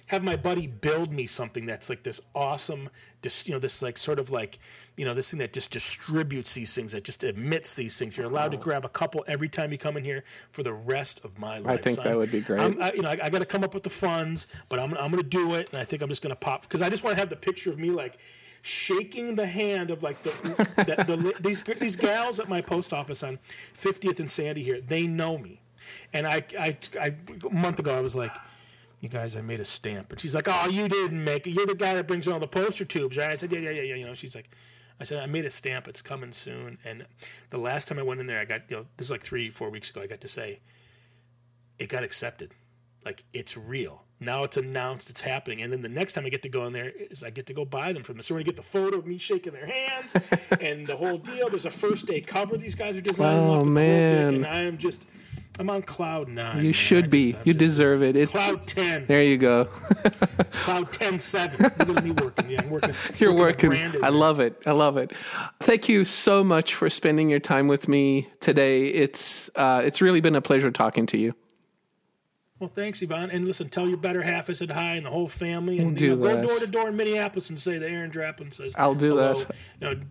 S2: have my buddy build me something that's like this awesome, just you know, this like sort of like you know this thing that just distributes these things, that just emits these things. You're allowed to grab a couple every time you come in here for the rest of my life.
S1: I think
S2: So
S1: that would be great.
S2: I'm, I, you know, I, I got to come up with the funds, but I'm I'm going to do it, and I think I'm just going to pop because I just want to have the picture of me like shaking the hand of like the, the, the these these gals at my post office on 50th and Sandy here. They know me, and I I, I a month ago I was like. You guys, I made a stamp, and she's like, "Oh, you didn't make it. You're the guy that brings in all the poster tubes, right?" I said, "Yeah, yeah, yeah, yeah." You know, she's like, "I said I made a stamp. It's coming soon." And the last time I went in there, I got you know, this is like three, four weeks ago. I got to say, it got accepted. Like it's real. Now it's announced it's happening. And then the next time I get to go in there is I get to go buy them from them. So we're gonna get the photo of me shaking their hands and the whole deal. There's a first day cover these guys are designing.
S1: Oh,
S2: up and the whole bit,
S1: man.
S2: And I am just I'm on cloud nine.
S1: You
S2: man.
S1: should be.
S2: just-
S1: you deserve it. It's
S2: Cloud ten.
S1: there. You go.
S2: Cloud 10 7. Look at me working. Yeah, I'm working.
S1: You're
S2: working.
S1: working. I love it. I love it. Thank you so much for spending your time with me today. It's uh, it's really been a pleasure talking to you.
S2: Well, thanks, Ivan. And listen, tell your better half I said hi and the whole family. And
S1: do
S2: you know,
S1: that.
S2: go door to door in Minneapolis and say that Aaron Draplin says
S1: I'll do
S2: hello.
S1: that.
S2: You know,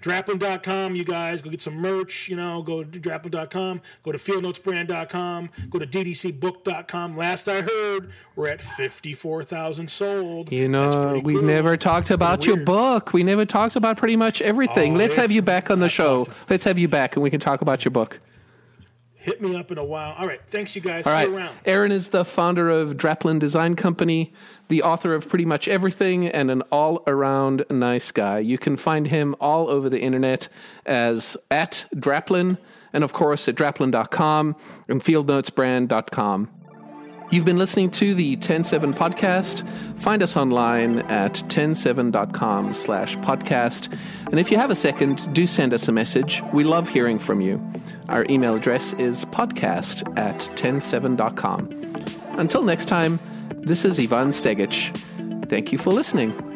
S2: Draplin.com, you guys, go get some merch. You know, go to Draplin.com, go to fieldnotesbrand.com, go to ddcbook.com. Last I heard, we're at 54,000 sold.
S1: You know, we
S2: cool.
S1: never talked about your book. We never talked about pretty much everything.
S2: Oh,
S1: Let's have you back on the show. Let's have you back and we can talk about your book.
S2: Hit me up in a while. All right. Thanks, you guys.
S1: All
S2: See
S1: right.
S2: you around.
S1: Aaron is the founder of Draplin Design Company, the author of pretty much everything, and an all around nice guy. You can find him all over the internet as at Draplin, and of course at draplin.com and fieldnotesbrand.com. You've been listening to the TEN7 podcast. Find us online at TEN7.com slash podcast. And if you have a second, do send us a message. We love hearing from you. Our email address is podcast at TEN7.com. Until next time, this is Ivan Stegic. Thank you for listening.